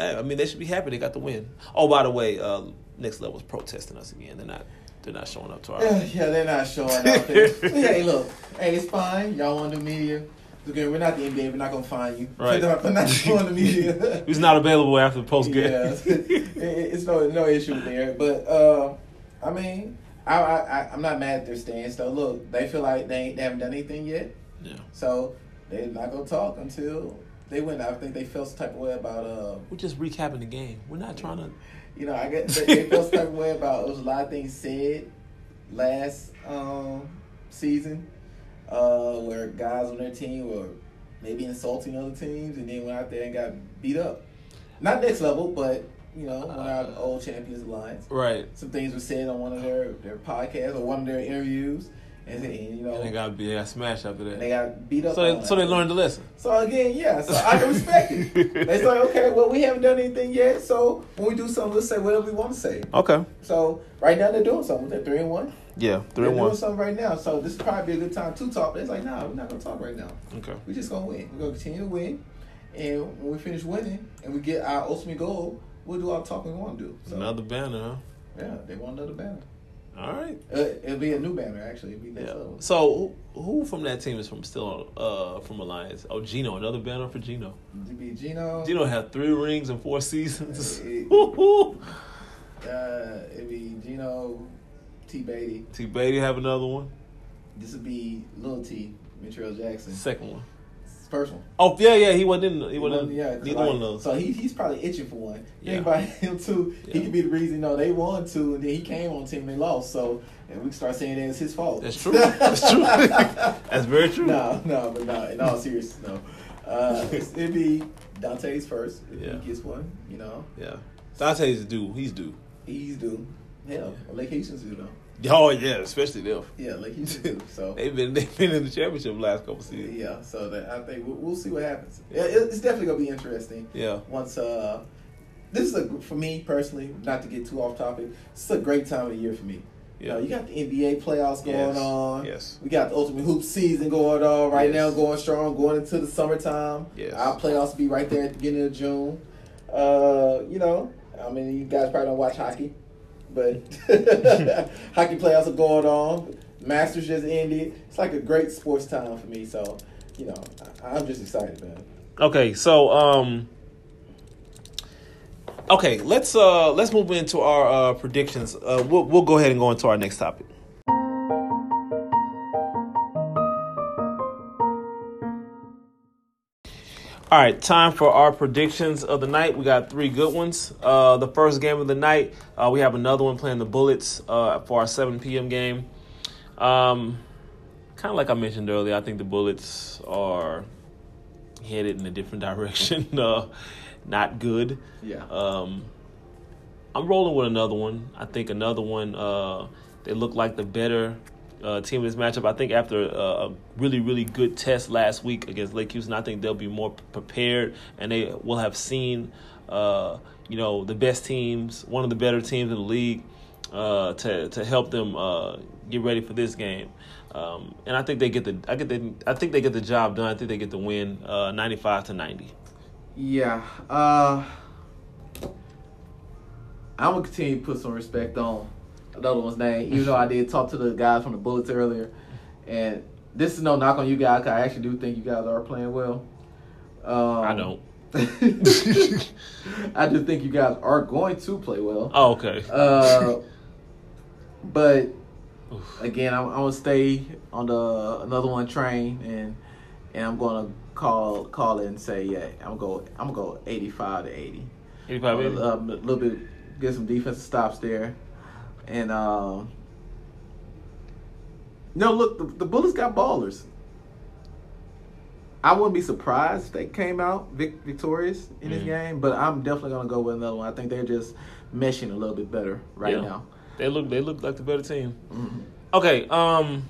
I mean they should be happy they got the win. Oh, by the way, uh, next level's protesting us again. They're not. They're not showing up to our. Yeah, yeah, they're not showing up. hey, look, hey, it's fine. Y'all want to do media? Okay, we're not the NBA. We're not gonna find you. Right. We're not doing the media. He's not available after the post game. yeah, it's no no issue there. But uh, I mean, I, I I- I'm not mad at their stance though. Look, they feel like they ain't, they haven't done anything yet, yeah. so they're not gonna talk until they win. I think they felt some type of way about uh, We're just recapping the game. We're not trying to. you know, I get they, they felt some type of way about there was a lot of things said last um, season uh, where guys on their team were maybe insulting other teams and then went out there and got beat up. Not next level, but you know, one of our old champions alliance. Right. Some things were said on one of their, their podcasts or one of their interviews, and, you know, And they got they got smashed after that. they got beat up. So they so they learned the lesson. So again, yeah. So I can respect it. They say, okay, well, we haven't done anything yet. So when we do something, let's say whatever we want to say. Okay. So right now they're doing something. They're three and one. Yeah. They're Three and doing something right now. So this is probably a good time to talk. But it's like, nah, we're not gonna talk right now. Okay. We're just gonna win. We're gonna continue to win. And when we finish winning and we get our ultimate goal, we'll do all the talking we want to do. So Another banner, huh? yeah, they want another banner. All right. Uh, it'll be a new banner actually. It'll be next Yeah. level. So who, from that team is from still uh from Alliance? Oh, Gino, another banner for Gino. It'll be Gino. Gino had three rings in four seasons. Hey. Woo-hoo. Uh, it'd be Gino, T. Beatty. T. Beatty have another one. This would be Little T. Montreal Jackson. Second one. First one. Oh yeah, yeah. He wasn't in. He wasn't. in yeah, neither like, one of those. So he, he's probably itching for one. Yeah. Think about him too. He could be the reason. No, they won two, and then he came on team and they lost. So and we can start saying that it's his fault. That's true. That's true. That's very true. No, no, but no. In all seriousness, no. Uh, it'd be Dante's first if Yeah. he gets one. You know, Yeah. Dante's due. He's due. he's due. Hell, Lake Houston's due though. Oh yeah, especially them. Yeah, like you due. So They've been they've been in the championship last couple seasons. yeah, so that I think we'll, we'll see what happens. Yeah, it- it's definitely gonna be interesting. Yeah. once uh this is a for me personally not to get too off topic this is a great time of the year for me you know Yeah. you got the nba playoffs going Yes. on Yes. we got the ultimate hoop season going on right Yes. now going strong going into the summertime Yes. our playoffs be right there at the beginning of june uh you know i mean you guys probably don't watch hockey but hockey playoffs are going on Masters just ended. It's like a great sports time for me. So, you know, I, I'm just excited, man. Okay, so um, okay, let's uh let's move into our uh, predictions. Uh, we'll we'll go ahead and go into our next topic. All right, time for our predictions of the night. We got three good ones. Uh, the first game of the night, uh, we have another one playing the Bullets uh, for our 7 p.m. game. Um, kind of like I mentioned earlier, I think the Bullets are headed in a different direction. uh, not good. Yeah. Um, I'm rolling with another one. I think another one. Uh, they look like the better uh, team in this matchup. I think after uh, a really, really good test last week against Lake Houston, I think they'll be more prepared and they will have seen, uh, you know, the best teams, one of the better teams in the league, uh, to to help them uh, get ready for this game. Um, and I think they get the I get the I think they get the job done. I think they get the win, uh, 95 to 90. Yeah. I'm gonna continue to put some respect on another one's name, even though I did talk to the guys from the Bullets earlier. And this is no knock on you guys. 'cause I actually do think you guys are playing well. Um, I don't. I do think you guys are going to play well. Oh, okay. Uh, but again, I'm, I'm gonna stay on the another one train, and and I'm gonna call call it and say, yeah, I'm gonna go I'm gonna go 85 to 80. 85 80? Um, a little bit, get some defensive stops there, and um, no, look, the, the Bullets got ballers. I wouldn't be surprised if they came out vic- victorious in this Mhm. game, but I'm definitely gonna go with another one. I think they're just meshing a little bit better right Yeah. now. They look they look like the better team. Mhm. Okay, um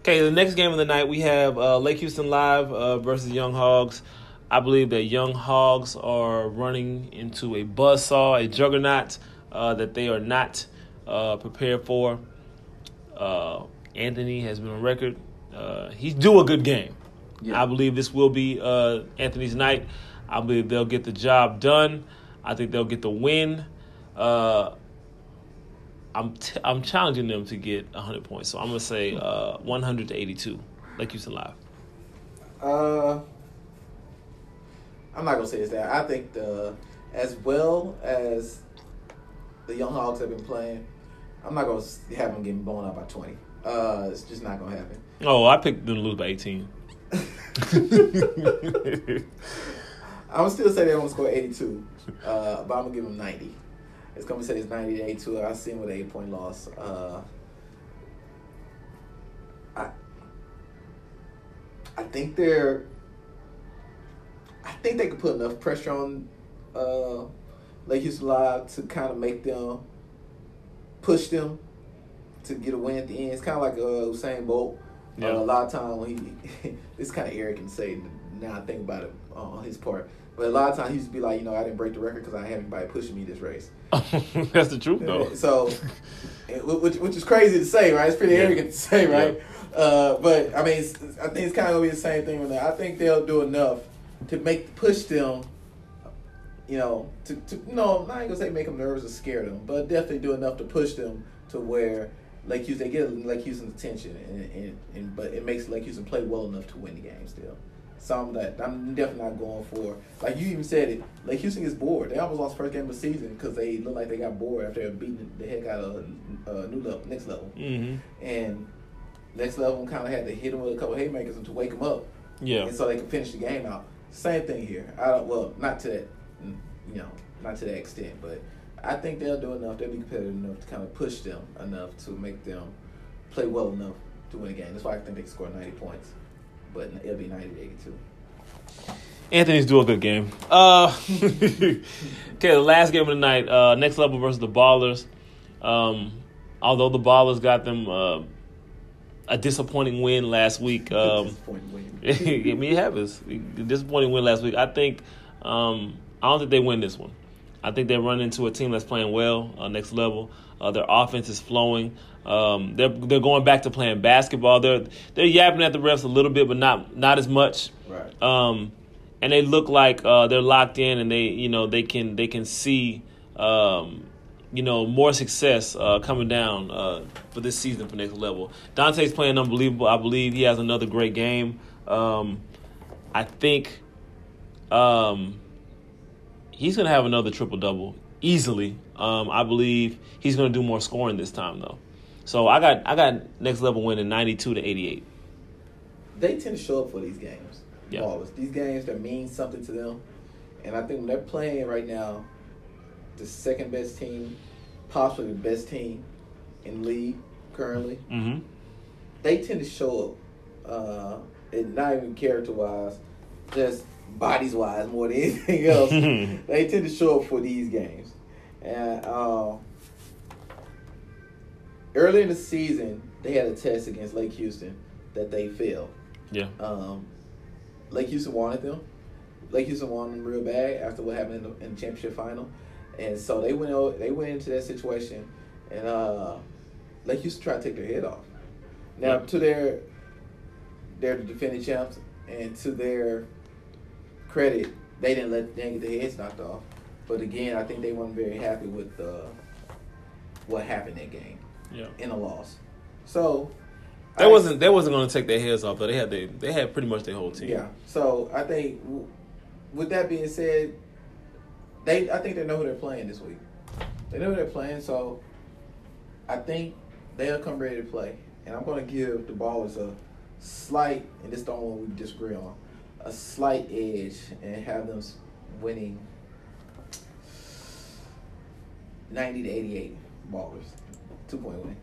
Okay, the next game of the night we have uh, Lake Houston Live uh, versus Young Hogs. I believe that Young Hogs are running into a buzzsaw, a juggernaut uh, that they are not uh, prepared for. Uh, Anthony has been on record. Uh, he's due a good game. Yeah. I believe this will be uh, Anthony's night. I believe they'll get the job done. I think they'll get the win. Uh, I'm t- I'm challenging them to get 100 points, so I'm gonna say uh, 100 to 82, Lake Houston Live. Uh, I'm not gonna say it's that. I think the as well as the Young Hogs have been playing, I'm not gonna have them getting blown out by 20. Uh, it's just not gonna happen. Oh, I picked them to lose by 18. I'm still say they're gonna score 82, uh, but I'm gonna give them 90. It's gonna say it's 90 to 82. I see them with an eight point loss. Uh, I I think they're. I think they could put enough pressure on uh, Lake Houston Live to kind of make them push them to get a win at the end. It's kind of like uh, Usain Bolt. Yeah. Uh, a lot of time when he, it's kind of arrogant to say now I think about it uh, on his part. But a lot of times he used to be like, you know, I didn't break the record because I had anybody pushing me this race. That's the truth, though. So, which, which is crazy to say, right? It's pretty Yeah. arrogant to say, right? Uh, but I mean, it's, I think it's kind of gonna be the same thing with that. I think they'll do enough to make push them. You know, to, to no, I ain't gonna say make them nervous or scare them, but definitely do enough to push them to where Lake Houston they get Lake Houston's attention, and, and, and but it makes Lake Houston play well enough to win the game still. Some that I'm definitely not going for. Like you even said it, Lake Houston is bored. They almost lost first game of the season because they look like they got bored after beating the heck out of uh, new level, next level, hmm and next level kind of had to hit them with a couple haymakers to wake them up, Yeah. and so they could finish the game out. Same thing here. I don't, well, not to that, you know, not to that extent, but I think they'll due enough. They'll be competitive enough to kind of push them enough to make them play well enough to win a game. That's why I think they can score 90 points, but it'll be 90 to 82. Anthony's do a good game. Uh, okay, the last game of the night, uh, next level versus the Ballers. Um, although the Ballers got them uh, a disappointing win last week. Um, Disappointing win. I mean, it happens. Disappointing win last week. I think um, I don't think they win this one. I think they run into a team that's playing well, uh, next level. Uh, their offense is flowing. Um, they're they're going back to playing basketball. They're they're yapping at the refs a little bit, but not not as much. Right. Um, and they look like uh, they're locked in, and they you know they can they can see um, you know, more success uh, coming down uh, for this season for next level. Dante's playing unbelievable. I believe he has another great game. Um, I think um, he's going to have another triple double easily. Um, I believe he's going to do more scoring this time though. So I got I got next level winning ninety two to eighty eight. They tend to show up for these games. Yeah. Ballers. These games that mean something to them, and I think when they're playing right now, the second best team, possibly the best team in league currently, Mm-hmm. they tend to show up, uh, and not even character wise, just bodies wise more than anything else. they tend to show up for these games. And uh, early in the season, they had a test against Lake Houston that they failed. Yeah. Um, Lake Houston wanted them. Lake Houston wanted them real bad after what happened in the, in the championship final, and so they went they went into that situation, and uh, Lake Houston tried to take their head off. Now Yeah. to their they're the defending champs, and to their credit, they didn't let didn't get their heads knocked off. But again, I think they weren't very happy with uh, what happened that game Yeah. in a loss. So They I- wasn't they wasn't going to take their heads off though. They had they they had pretty much their whole team. Yeah. So I think, with that being said, they I think they know who they're playing this week. They know who they're playing, so I think they'll come ready to play. And I'm going to give the Ballers a slight, and this is the only one we disagree on, a slight edge, and have them winning 90 to 88 Ballers, two point win.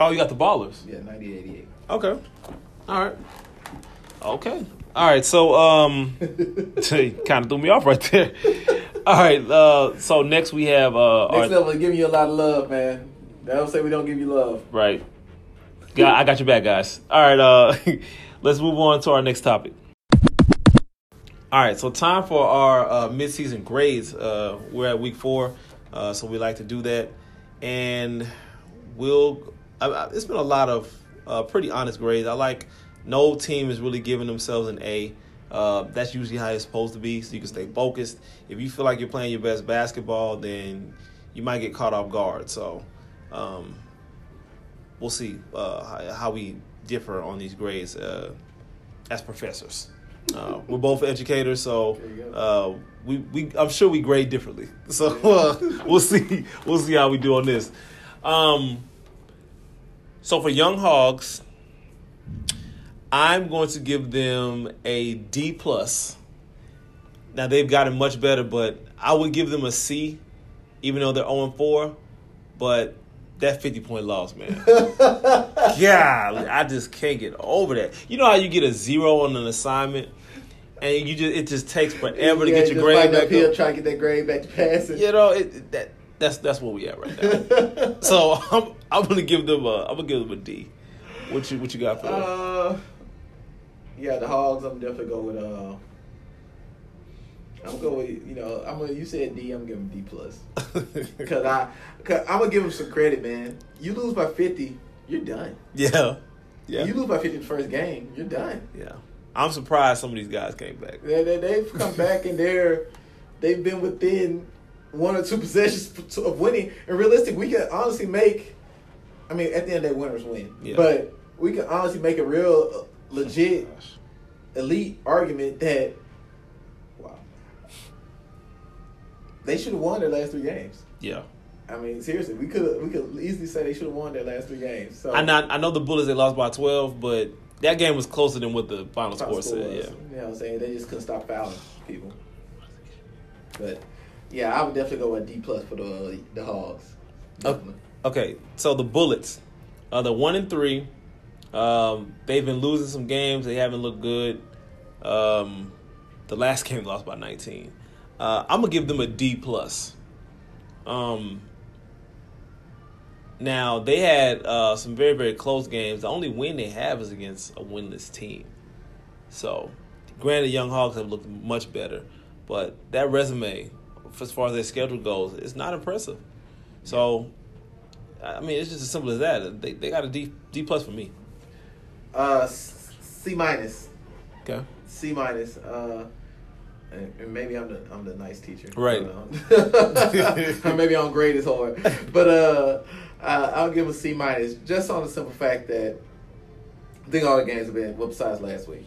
Oh, you got the ballers. Yeah, 90 to 88. Okay. All right. Okay. All right. So um, kind of threw me off right there. All right. Uh, so next we have uh, Next our, level is giving you a lot of love, man. They don't say we don't give you love. right. Yeah, I got your back, guys. All right. Uh, let's move on to our next topic. All right. So time for our uh, midseason grades. Uh, we're at week four, uh, so we like to do that, and we'll. I, I, it's been a lot of uh, pretty honest grades. I like no team is really giving themselves an A. Uh, that's usually how it's supposed to be, so you can stay focused. If you feel like you're playing your best basketball, then you might get caught off guard. So um, we'll see uh, how, how we differ on these grades uh, as professors. Uh, we're both educators, so There you go. uh, we, we I'm sure we grade differently. So uh, we'll see we'll see how we do on this. Um, so for Young Hogs, I'm going to give them a D plus. Now they've gotten much better, but I would give them a C, even though they're 0 4. But that 50 point loss, man. God, I just can't get over that. You know how you get a zero on an assignment, and you just it just takes forever to get your grade back uphill, up. trying to get that grade back to passing. You know, it, that that's that's where we at right now. so I'm I'm gonna give them a I'm gonna give them a D. What you what you got for them? Uh, yeah, the Hogs. I'm definitely go with. Uh, I'm gonna with you know. I'm gonna. You said D. I'm giving D plus because I. Cause I'm gonna give them some credit, man. You lose by 50, you're done. yeah, yeah, You lose by 50 in the first game, you're done. yeah. I'm surprised some of these guys came back. They, they, they've come back and they're they've been within one or two possessions of winning. And realistic, we can honestly make. I mean, at the end, of the day, winners win. Yeah. But we can honestly make a real uh, legit elite argument that wow, they should have won their last three games. Yeah, I mean, seriously, we could we could easily say they should have won their last three games. So I know I know the Bullets they lost by 12, but that game was closer than what the final score said. was. Yeah. You know what I'm saying? They just couldn't stop fouling people. But yeah, I would definitely go with D plus for the the Hogs. Definitely. Okay, so the Bullets, uh, the one and three. Um, they've been losing some games. They haven't looked good. Um, the last game lost by 19. Uh, I'm gonna give them a D plus. Um, now they had uh, some very very close games. The only win they have is against a winless team. So, granted, Young Hogs have looked much better, but that resume, as far as their schedule goes, is not impressive. So, I mean, it's just as simple as that. They they got a D D plus for me. Uh, C minus. Okay. C minus. Uh, And and maybe I'm the I'm the nice teacher, Right. Or maybe I don't grade as hard, but uh, I, I'll give a C minus just on the simple fact that I think all the games have been well besides last week,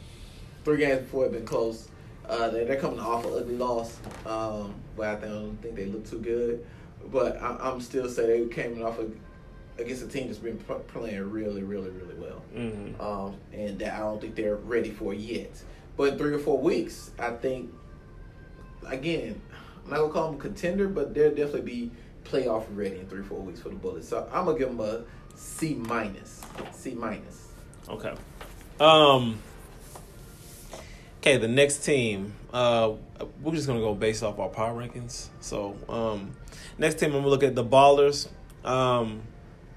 three games before have been close. Uh, they, they're coming off an ugly loss, um, but I don't think they look too good. But I, I'm still say they came off of, against a team that's been pl- playing really, really, really well Mm-hmm. um, and that I don't think they're ready for yet. But in three or four weeks, I think again, I'm not gonna call them a contender, but they'll definitely be playoff ready in three four weeks for the Bullets. So I'm gonna give them a C minus. C minus. Okay. Um. Okay, the next team. Uh, we're just gonna go based off our power rankings. So, um, next team, I'm gonna look at the Ballers. Um,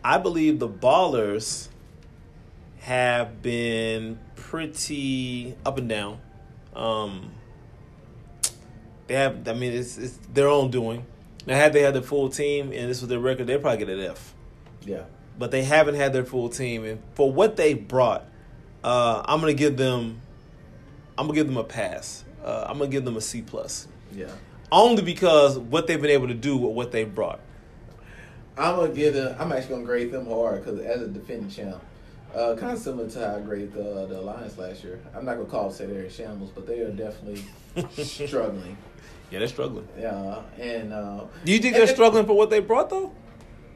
I believe the Ballers have been pretty up and down. Um, they have. I mean, it's it's their own doing. Now, had they had the full team and this was their record, they'd probably get an F Yeah. but they haven't had their full team. And for what they brought, uh, I'm gonna give them, I'm gonna give them a pass. Uh, I'm gonna give them a C plus, Yeah. only because what they've been able to do with what they brought. I'm gonna give them. I'm actually gonna grade them hard because as a defending champ, uh, kind of similar to how I graded the the Alliance last year. I'm not gonna call it say they're in shambles, but they are definitely struggling. Yeah, they're struggling. Yeah, and uh, Do you think they're struggling for what they brought though?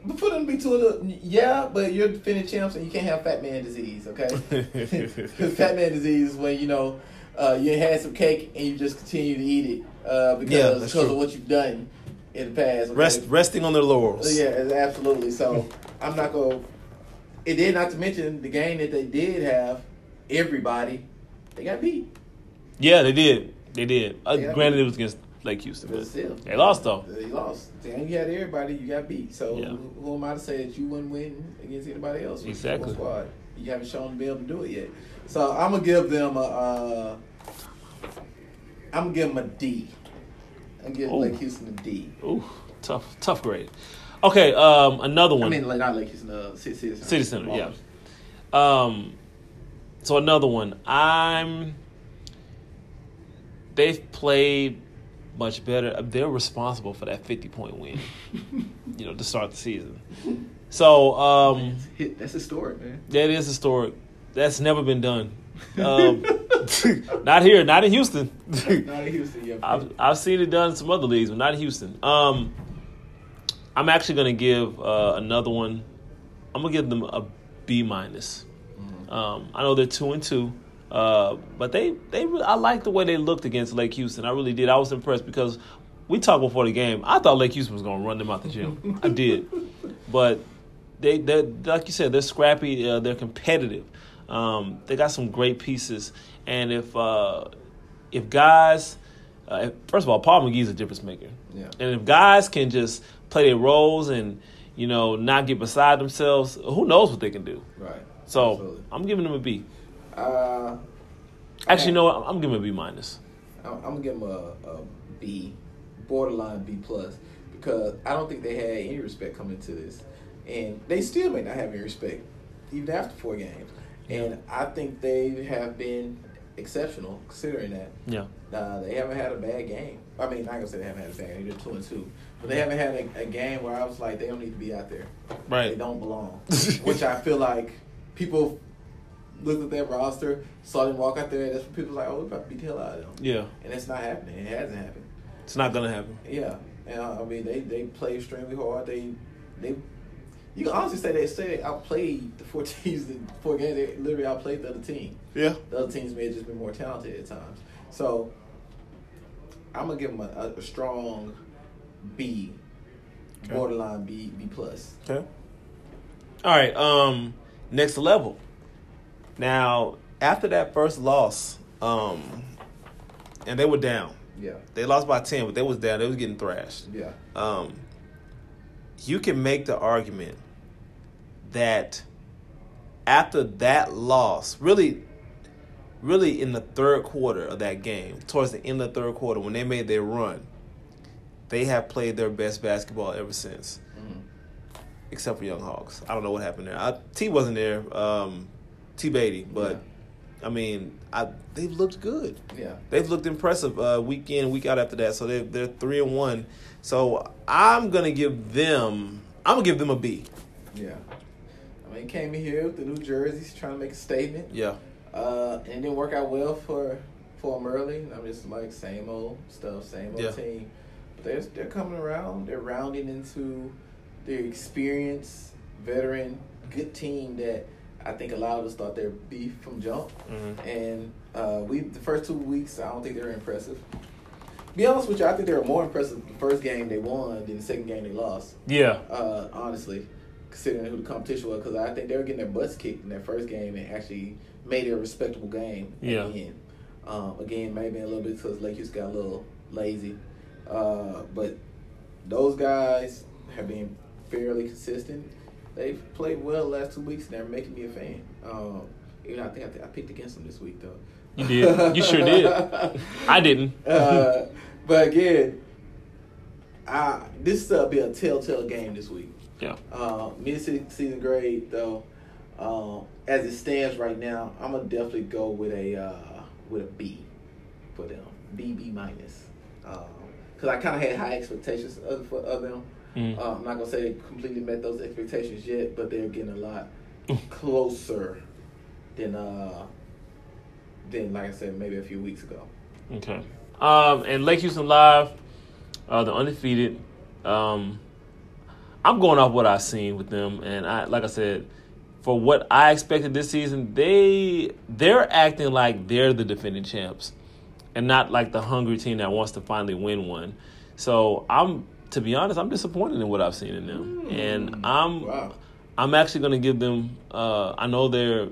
But for them to be two of the yeah, but you're defending champs and you can't have fat man disease, okay? Because fat man disease is when you know uh, you had some cake and you just continue to eat it uh, because Yeah, because true. of what you've done in the past. okay? Rest, resting on their laurels. Yeah, absolutely. So I'm not gonna. It did not to mention the game that they did have. Everybody, they got beat. Yeah, they did. They did. Uh, Yeah. Granted, it was against Lake Houston, But still, they lost though. They lost. Damn, you had everybody. You got beat. So Yeah. who, who am I to say that you wouldn't win against anybody else? Exactly. Squad? You haven't shown to be able to do it yet. So I'm gonna give them a. Uh, I'm gonna give them a D. I'm gonna give Ooh. Lake Houston a D. Ooh, tough, tough grade. Okay, um, another one. I mean, like, not Lake Houston. Uh, City, City Center. City Center, yeah. Um, so another one. I'm. They've played much better. They're responsible for that 50 point win. you know, to start the season. So um, That's historic, man. that is historic. That's never been done. Um, not here, not in Houston. Not in Houston. Yeah. I've I've seen it done in some other leagues, but not in Houston. Um, I'm actually gonna give uh, another one. I'm gonna give them a B minus. Um, I know they're two and two, uh, but they they I like the way they looked against Lake Houston. I really did. I was impressed because we talked before the game. I thought Lake Houston was gonna run them out the gym. I did, but they they like you said they're scrappy. Uh, they're competitive. Um, they got some great pieces, and if uh, if guys, uh, first of all, Paul McGee's a difference maker. Yeah. And if guys can just play their roles and you know not get beside themselves, who knows what they can do. Right. So Absolutely. I'm giving them a B. Uh, Actually, no, I'm, I'm giving them a B minus. I'm, I'm gonna give them a, a B, borderline B plus, because I don't think they had any respect coming to this, and they still may not have any respect even after four games. And I think they have been exceptional considering that. Yeah. Uh, they haven't had a bad game. I mean, not gonna say they haven't had a bad game. They're two and two, but they haven't had a, a game where I was like, they don't need to be out there. Right. They don't belong. Which I feel like people looked at that roster, saw them walk out there, and that's when people like, oh, we're about to beat the hell out of them. Yeah. And it's not happening. It hasn't happened. It's not gonna happen. Yeah, and uh, I mean they they play extremely hard. They they you can honestly say they say I played the four teams in four games. They literally outplayed the other team. Yeah. The other teams may have just been more talented at times. So I'm gonna give them a, a strong B, Okay. borderline B B plus. Okay. All right. Um, next level. Now, after that first loss, um, and they were down. Yeah, They lost by ten, but they was down. They was getting thrashed. yeah, um, you can make the argument that after that loss, really, really in the third quarter of that game, towards the end of the third quarter, when they made their run, they have played their best basketball ever since, Mhm. except for Young Hogs. I don't know what happened there. I, T wasn't there, um, T Beatty, but I mean, I, they've looked good. Yeah. They've looked impressive uh, week in, week out after that. So they're they're three and one. So I'm gonna give them. I'm gonna give them a B. Yeah. I mean, came in here with the New Jerseys trying to make a statement. Yeah. Uh, and it didn't work out well for for them early. I'm just like same old stuff, same old Yeah. team. But they're they're coming around. They're rounding into their experienced, veteran, good team that I think a lot of us start their beef from jump. Mhm. And uh, we the first two weeks, I don't think they were impressive. Be honest with you, I think they were more impressive the first game they won than the second game they lost. Yeah. Uh, honestly, considering who the competition was, because I think they were getting their butts kicked in their first game and actually made it a respectable game. Yeah. Um, again, maybe a little bit because Lake Houston got a little lazy, uh, but those guys have been fairly consistent. They've played well the last two weeks, and they're making me a fan. Um, even I think I, think I picked against them this week though. You did. You sure did. I didn't. uh, but again, I this will be a telltale game this week. Yeah. Uh, mid-season grade though, um, as it stands right now, I'm gonna definitely go with a uh, with a B for them, B B minus, because I kind of had high expectations of, for of them. Mhm. Uh, I'm not gonna say they completely met those expectations yet, but they're getting a lot closer than uh than like I said maybe a few weeks ago. Okay. Um, and Lake Houston Live, uh, the undefeated. Um, I'm going off what I've seen with them, and I like I said, for what I expected this season, they they're acting like they're the defending champs, and not like the hungry team that wants to finally win one. So I'm, to be honest, I'm disappointed in what I've seen in them, and I'm Wow. I'm actually going to give them. Uh, I know they're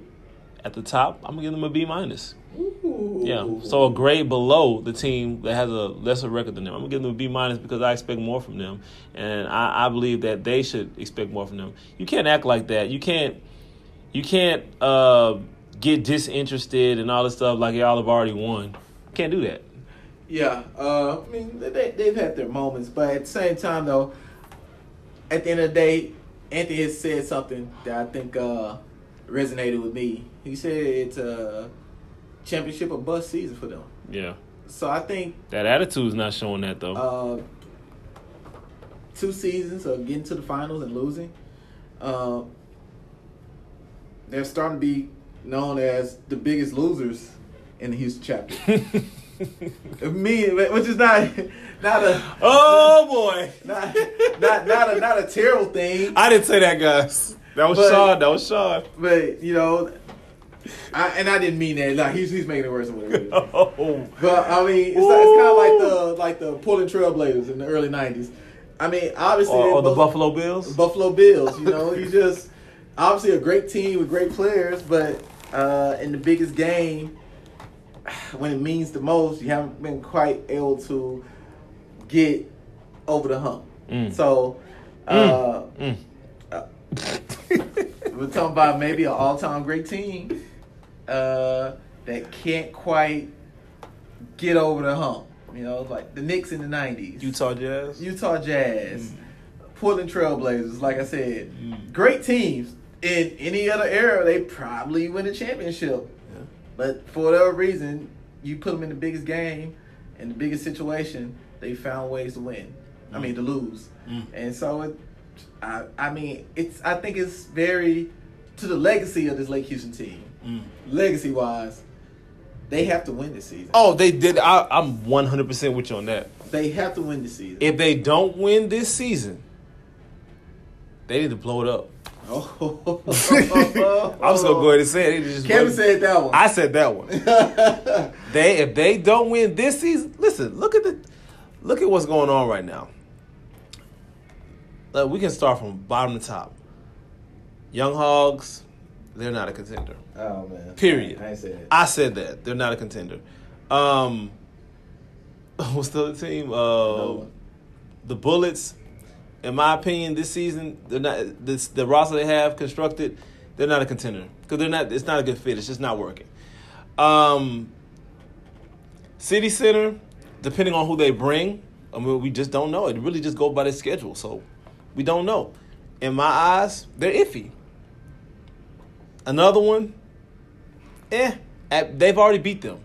at the top. I'm gonna give them a B minus. Yeah, so a grade below the team that has a lesser record than them. I'm gonna give them a B minus because I expect more from them, and I, I believe that they should expect more from them. You can't act like that. You can't, you can't uh, get disinterested and all this stuff like y'all have already won. You can't do that. Yeah, uh, I mean they they've had their moments, but at the same time though, at the end of the day, Anthony has said something that I think uh, resonated with me. He said it's a championship or bust season for them. Yeah, So I think that attitude's not showing that though. uh, two seasons of getting to the finals and losing, uh, they're starting to be known as the biggest losers in the Houston chapter. Me, which is not not a oh boy, not not not a not a terrible thing, I didn't say that, guys. That was But- Sean. That was Sean. but you know, I, and I didn't mean that. Like he's he's making it worse than what it is. Oh, But I mean, it's, like, it's kind of like the like the Portland Trailblazers in the early '90s. I mean, obviously, or, or the both- Buffalo Bills. Buffalo Bills. You know, you just obviously a great team with great players, but uh, in the biggest game, when it means the most, you haven't been quite able to get over the hump. Mm. So. Uh, Mm. we're talking about maybe an all-time great team uh, that can't quite get over the hump. You know, like the Knicks in the '90s, Utah Jazz. Utah Jazz, Portland Trailblazers. Like I said, Mm. great teams. In any other era, they probably win a championship. But for whatever reason, you put them in the biggest game, in the biggest situation, they found ways to win. I mean, to lose. Mm. And so, it, I, I mean, it's. I think it's very to the legacy of this Lake Houston team. Mm. Legacy wise, they have to win this season. Oh, they did. I, I'm 100% with you on that. They have to win this season. If they don't win this season, they need to blow it up. Oh. I'm was gonna go ahead and say it. They just Kevin said that one. I said that one. They if they don't win this season, listen. Look at the look at what's going on right now. Like, we can start from bottom to top. Young Hogs, they're not a contender. oh man. Period. I ain't said it. I said that they're not a contender. Um, what's the other team? Uh, the Bullets. In my opinion, this season they're not this, the roster they have constructed. They're not a contender because they're not. It's not a good fit. It's just not working. Um, City Center, depending on who they bring, I mean, we just don't know. It really just goes by their schedule, so we don't know. In my eyes, they're iffy. Another one, eh, at, they've already beat them,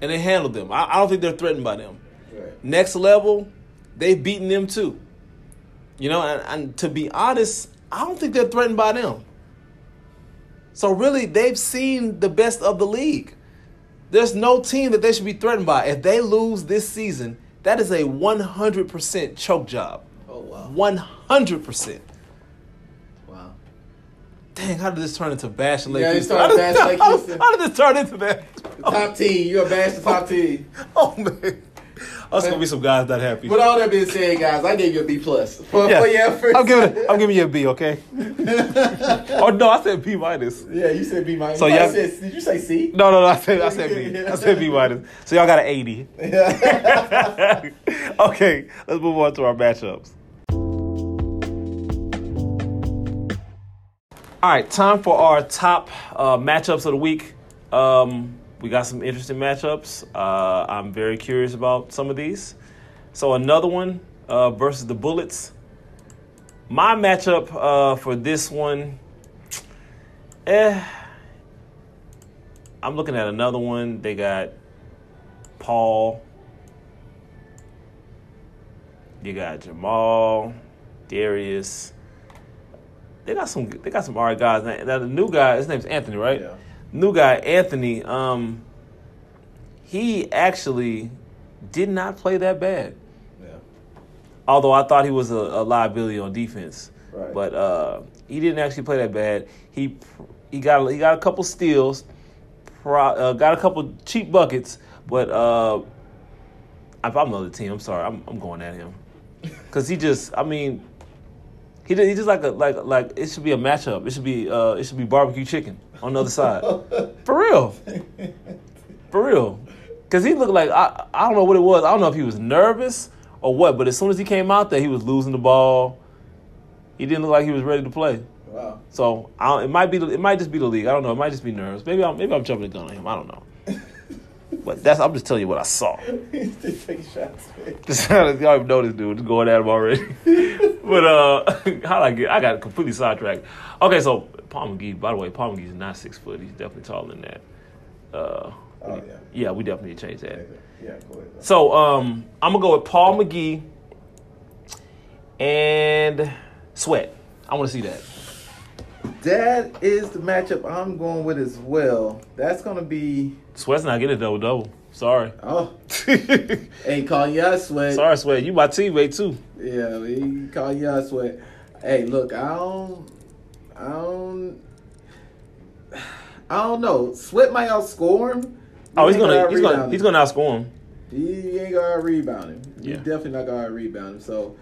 and they handled them. I, I don't think they're threatened by them. Right. Next level, they've beaten them too. You know, and, and to be honest, I don't think they're threatened by them. So really, they've seen the best of the league. There's no team that they should be threatened by. If they lose this season, that is a 100% choke job. Oh wow. 100%. Wow. Dang, how did this turn into bashing Lake Yeah, Houston? started How did- bashing how- Houston. How did this turn into that? Top team. You're a bash the top oh, team. Oh, man. That's going to be some guys not happy. With all that being said, guys, I gave you a B plus for, Yeah. for your effort. I'm giving it, I'm giving you a B, okay? oh no, I said B minus. yeah, you said B minus. So You y'all- said- did you say C? No, no, no. I said I said B. I said B minus. So y'all got an eighty. Yeah. okay, let's move on to our matchups. All right, time for our top uh, matchups of the week. Um, we got some interesting matchups. Uh, I'm very curious about some of these. So another one uh, versus the Bullets. My matchup uh, for this one, eh. I'm looking at another one. They got Paul. You got Jamal, Darius. They got some. They got some alright guys. Now, now the new guy, his name's Anthony, right? Yeah. New guy, Anthony. Um, he actually did not play that bad. yeah. Although I thought he was a, a liability on defense, Right. but uh, he didn't actually play that bad. He he got he got a couple steals, pro, uh, got a couple cheap buckets, but uh, if I'm another team, I'm sorry, I'm, I'm going at him because he just I mean he he just like a like like it should be a matchup. It should be uh, it should be barbecue chicken on the other side for real, for real. Cause he looked like I I don't know what it was. I don't know if he was nervous or what. But as soon as he came out there, he was losing the ball. He didn't look like he was ready to play. Wow. So I don't, it might be the- it might just be the league. I don't know. It might just be nerves. Maybe I'm maybe I'm jumping the gun on him. I don't know. But that's I'm just telling you what I saw. He's just taking shots. Just y'all even know this dude. Going at him already. but uh, how I get? I got completely sidetracked. Okay, so Paul McGee. By the way, Paul McGee's not six foot. He's definitely taller than that. Uh, Oh yeah. yeah, we definitely need to change that. Yeah. Go ahead. So um, I'm gonna go with Paul McGee and Sweat. I want to see that. That is the matchup I'm going with as well. That's gonna be. Sweat's not getting a double double. Sorry. Oh, ain't calling you out, sweat. Sorry, Sweat. You my teammate too. Yeah, he call you out, sweat. Hey, look, I don't, I don't, I don't know. Sweat might outscore him. Oh, he's gonna he's gonna he's gonna outscore him. He ain't gonna rebound him. Yeah. He's definitely not gonna rebound him. So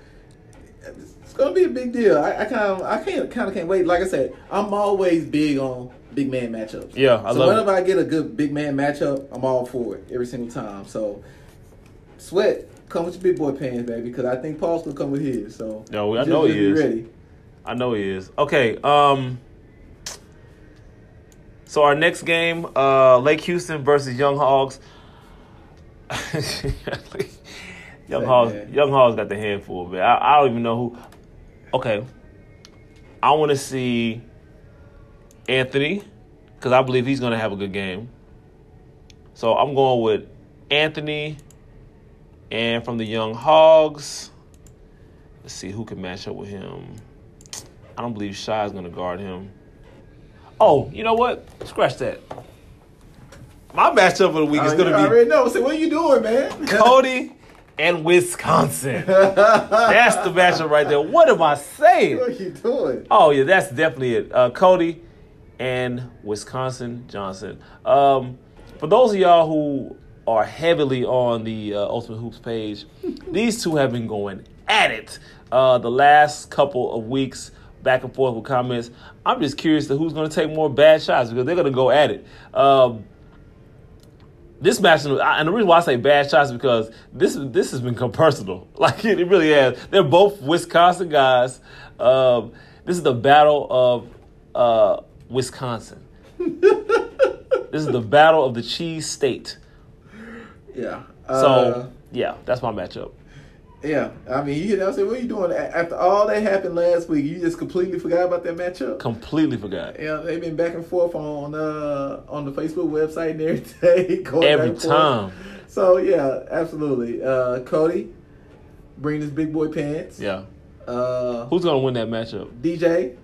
it's gonna be a big deal. I, I kind of, I can't, kind of can't wait. Like I said, I'm always big on big man matchups. Yeah, I so love whenever it. I get a good big man matchup, I'm all for it every single time. So sweat, come with your big boy pants, baby, because I think Paul's gonna come with his. So Yo, I just- know he just be is. Ready. I know he is. Okay. Um. So our next game, uh, Lake Houston versus Young Hogs. Young Hey, Hogs, man. Young Hogs got the handful, man. I, I don't even know who. Okay, I want to see Anthony because I believe he's going to have a good game. So I'm going with Anthony, and from the Young Hogs. Let's see who can match up with him. I don't believe Shy is going to guard him. Oh, you know what? Scratch that. My matchup of the week is going you to be I already know. So what are you doing, man? Cody and Wisconsin. That's the matchup right there. What am I saying? what are you doing? Oh yeah, that's definitely it. Uh, Cody and Wisconsin Johnson. Um, for those of y'all who are heavily on the uh, Ultimate Hoops page, these two have been going at it uh, the last couple of weeks, back and forth with comments. I'm just curious to who's going to take more bad shots because they're going to go at it. Um, this match, and the reason why I say bad shots is because this this has become personal. Like it, it really has. They're both Wisconsin guys. Um, this is the battle of uh, Wisconsin. this is the battle of the cheese state. Yeah. So Uh, yeah, that's my matchup. Yeah, I mean, you know, I said, what are you doing after all that happened last week? You just completely forgot about that matchup. Completely forgot. Yeah, they've been back and forth on uh on the Facebook website and every day. Every time. So yeah, absolutely. Uh, Cody, bring his big boy pants. Yeah. Uh, Who's gonna win that matchup? DJ.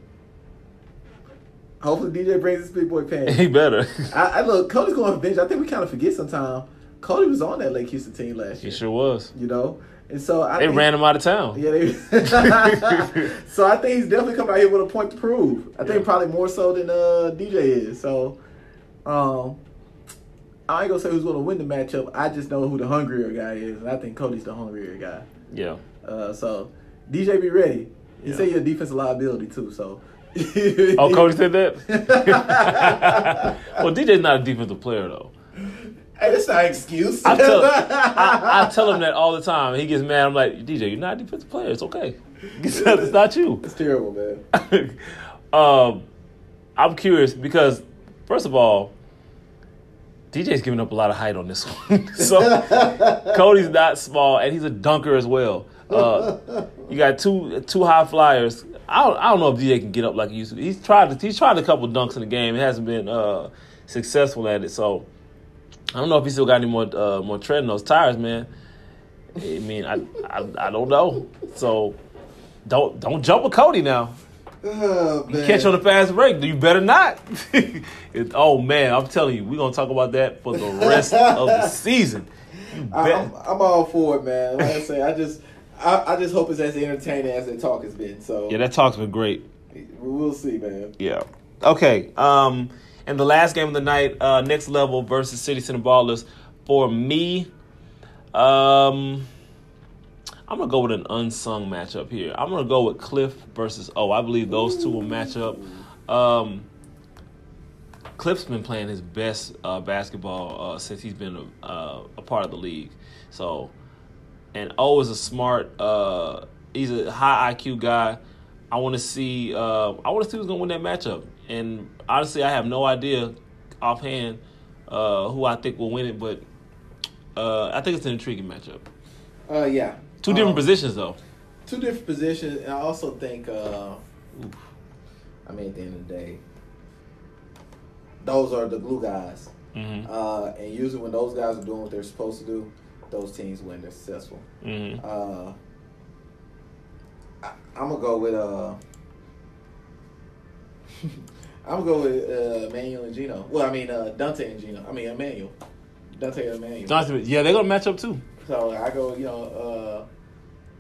Hopefully, DJ brings his big boy pants. He better. I, I look. Cody's going for bench. I think we kind of forget sometimes. Cody was on that Lake Houston team last he year. He sure was. You know, and so I They think, ran him out of town. Yeah, they. so I think he's definitely coming out here with a point to prove. I think Yeah. probably more so than uh, DJ is. So, um, I ain't gonna say who's gonna win the matchup. I just know who the hungrier guy is, and I think Cody's the hungrier guy. Yeah. Uh, so DJ, be ready. You Yeah. say you're a defensive liability too. So. Oh, Cody said that. well, DJ's not a defensive player though. Hey, that's not an excuse. I tell, I, I tell him that all the time. He gets mad. I'm like, DJ, you're not a defensive player. It's okay. it's not you. It's terrible, man. um, I'm curious because, first of all, DJ's giving up a lot of height on this one. so Cody's not small, and he's a dunker as well. Uh, you got two two high flyers. I don't, I don't know if DJ can get up like he used to. He's tried to, he's tried a couple dunks in the game. He hasn't been uh, successful at it. So I don't know if he still got any more uh, more tread in those tires, man. I mean, I, I I don't know. So don't don't jump with Cody now. Oh, man. Catch on the fast break. You better not. It- oh man, I'm telling you, we're gonna talk about that for the rest of the season. I, I'm, I'm all for it, man. Like I say, I just, I, I just hope it's as entertaining as the talk has been. So yeah, that talk's been great. we'll see, man. Yeah. Okay. Um, and the last game of the night, uh, next level versus City Center Ballers. For me, um, I'm gonna go with an unsung matchup here. I'm gonna go with Cliff versus O. I believe those two will match up. Um, Cliff's been playing his best uh, basketball uh, since he's been a, uh, a part of the league. So, and O is a smart. Uh, he's a high IQ guy. I want to see. Uh, I want to see who's gonna win that matchup. And honestly, I have no idea offhand uh, who I think will win it, but uh, I think it's an intriguing matchup. Uh, yeah. Two different Um, positions though. Two different positions, and I also think, uh, I mean, at the end of the day, those are the glue guys. hmm Uh, and usually when those guys are doing what they're supposed to do, those teams win. They're successful. hmm Uh, I, I'm gonna go with uh, I'm gonna go with uh, Emmanuel and Gino. Well, I mean uh, Dante and Gino. I mean Emmanuel, Dante and Emmanuel. Johnson, yeah, they're gonna match up too. So I go, you know, uh,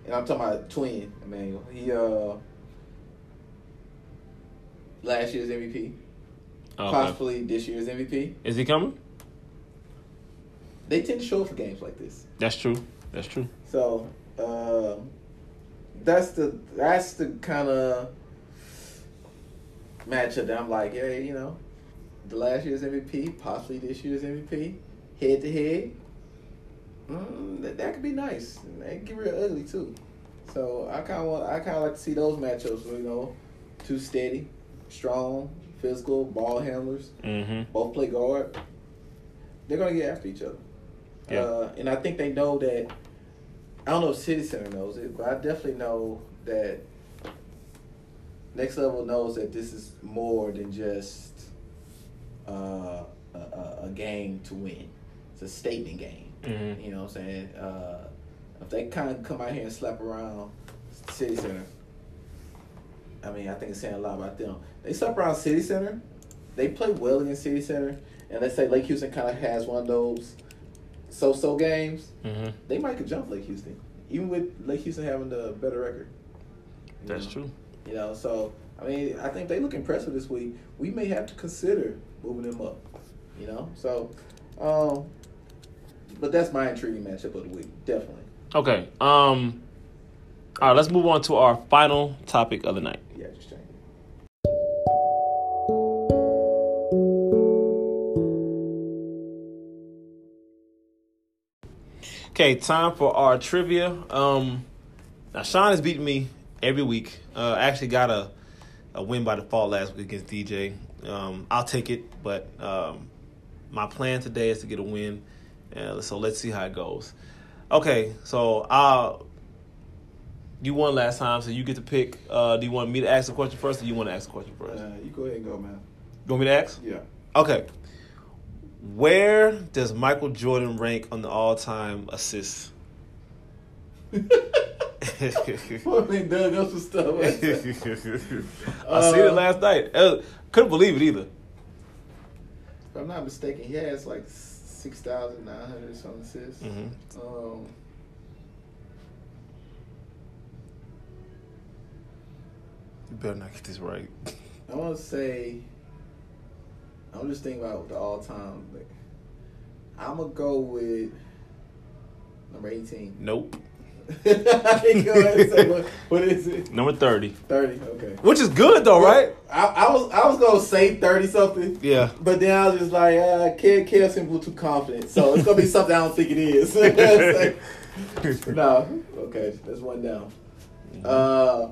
and I'm talking about twin Emmanuel. He uh, last year's MVP, Okay. possibly this year's MVP. Is he coming? They tend to show up for games like this. That's true. That's true. So uh, that's the that's the kind of matchup that I'm like, yeah, you know, the last year's MVP, possibly this year's MVP, head to head. Mm, that, that could be nice. That could get real ugly too. So I kind of want, I kind of like to see those matchups. You know, two steady, strong, physical ball handlers. hmm Both play guard. They're gonna get after each other. Yeah. Uh, and I think they know that. I don't know if City Center knows it, but I definitely know that Next Level knows that this is more than just uh, a, a, game to win. It's a statement game. hmm You know what I'm saying? Uh, if they kind of come out here and slap around City Center, I mean, I think it's saying a lot about them. They slap around City Center. They play well against City Center, and let's say Lake Houston kind of has one of those so-so games. hmm They might could jump Lake Houston, even with Lake Houston having the better record. That's know? true. You know, so I mean, I think they look impressive this week. We may have to consider moving them up. You know, so, um, but that's my intriguing matchup of the week, definitely. Okay. Um. All right. Let's move on to our final topic of the night. Okay, time for our trivia. Um, now Sean has beaten me every week. Uh, I actually got a a win by default last week against DJ. Um, I'll take it, but um, my plan today is to get a win. Uh, so let's see how it goes. Okay, so I'll You won last time, so you get to pick. Uh, do you want me to ask the question first, or you want to ask the question first? Uh, you go ahead and go, man. You want me to ask? Yeah. Okay. Where does Michael Jordan rank on the all-time assists? Well, they dug up some stuff. I seen it last night. Uh, couldn't believe it either. If I'm not mistaken, he has like six thousand nine hundred some assists. Mhm. Um, You better not get this right. I want to say. I'm just thinking about the all time. Like, I'm gonna go with number eighteen. Nope. I ain't go ahead what, what is it? Number thirty. Thirty. Okay. which is good though, right? I, I was I was gonna say thirty something. Yeah. But then I was just like, uh, Kid Kid seemed too confident, so it's gonna be something I don't think it is. Like, no, okay, that's one down. Uh,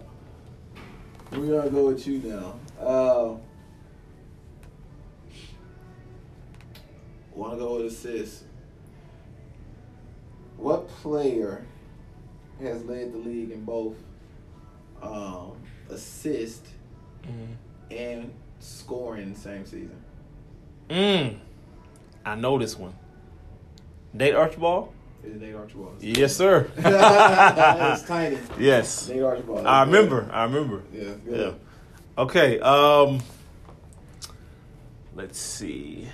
we're gonna go with you now. Uh, wanna go with assist? What player has led the league in both um, assist and scoring the same season? Mm. I know this one. Nate Archibald. Is Nate Archibald? Yes, sir. tiny. yes. Nate Archibald. I remember. I remember. Yeah, Yeah. Okay. Um. Let's see.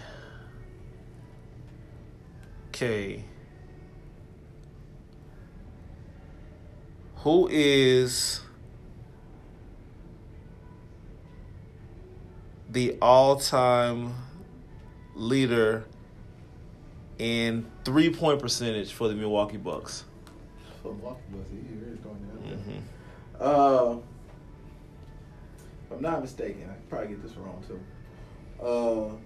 Okay. Who is the all-time leader in three-point percentage for the Milwaukee Bucks? For Milwaukee Bucks, he really going down there. hmm Uh, if I'm not mistaken, I probably get this wrong too. Uh,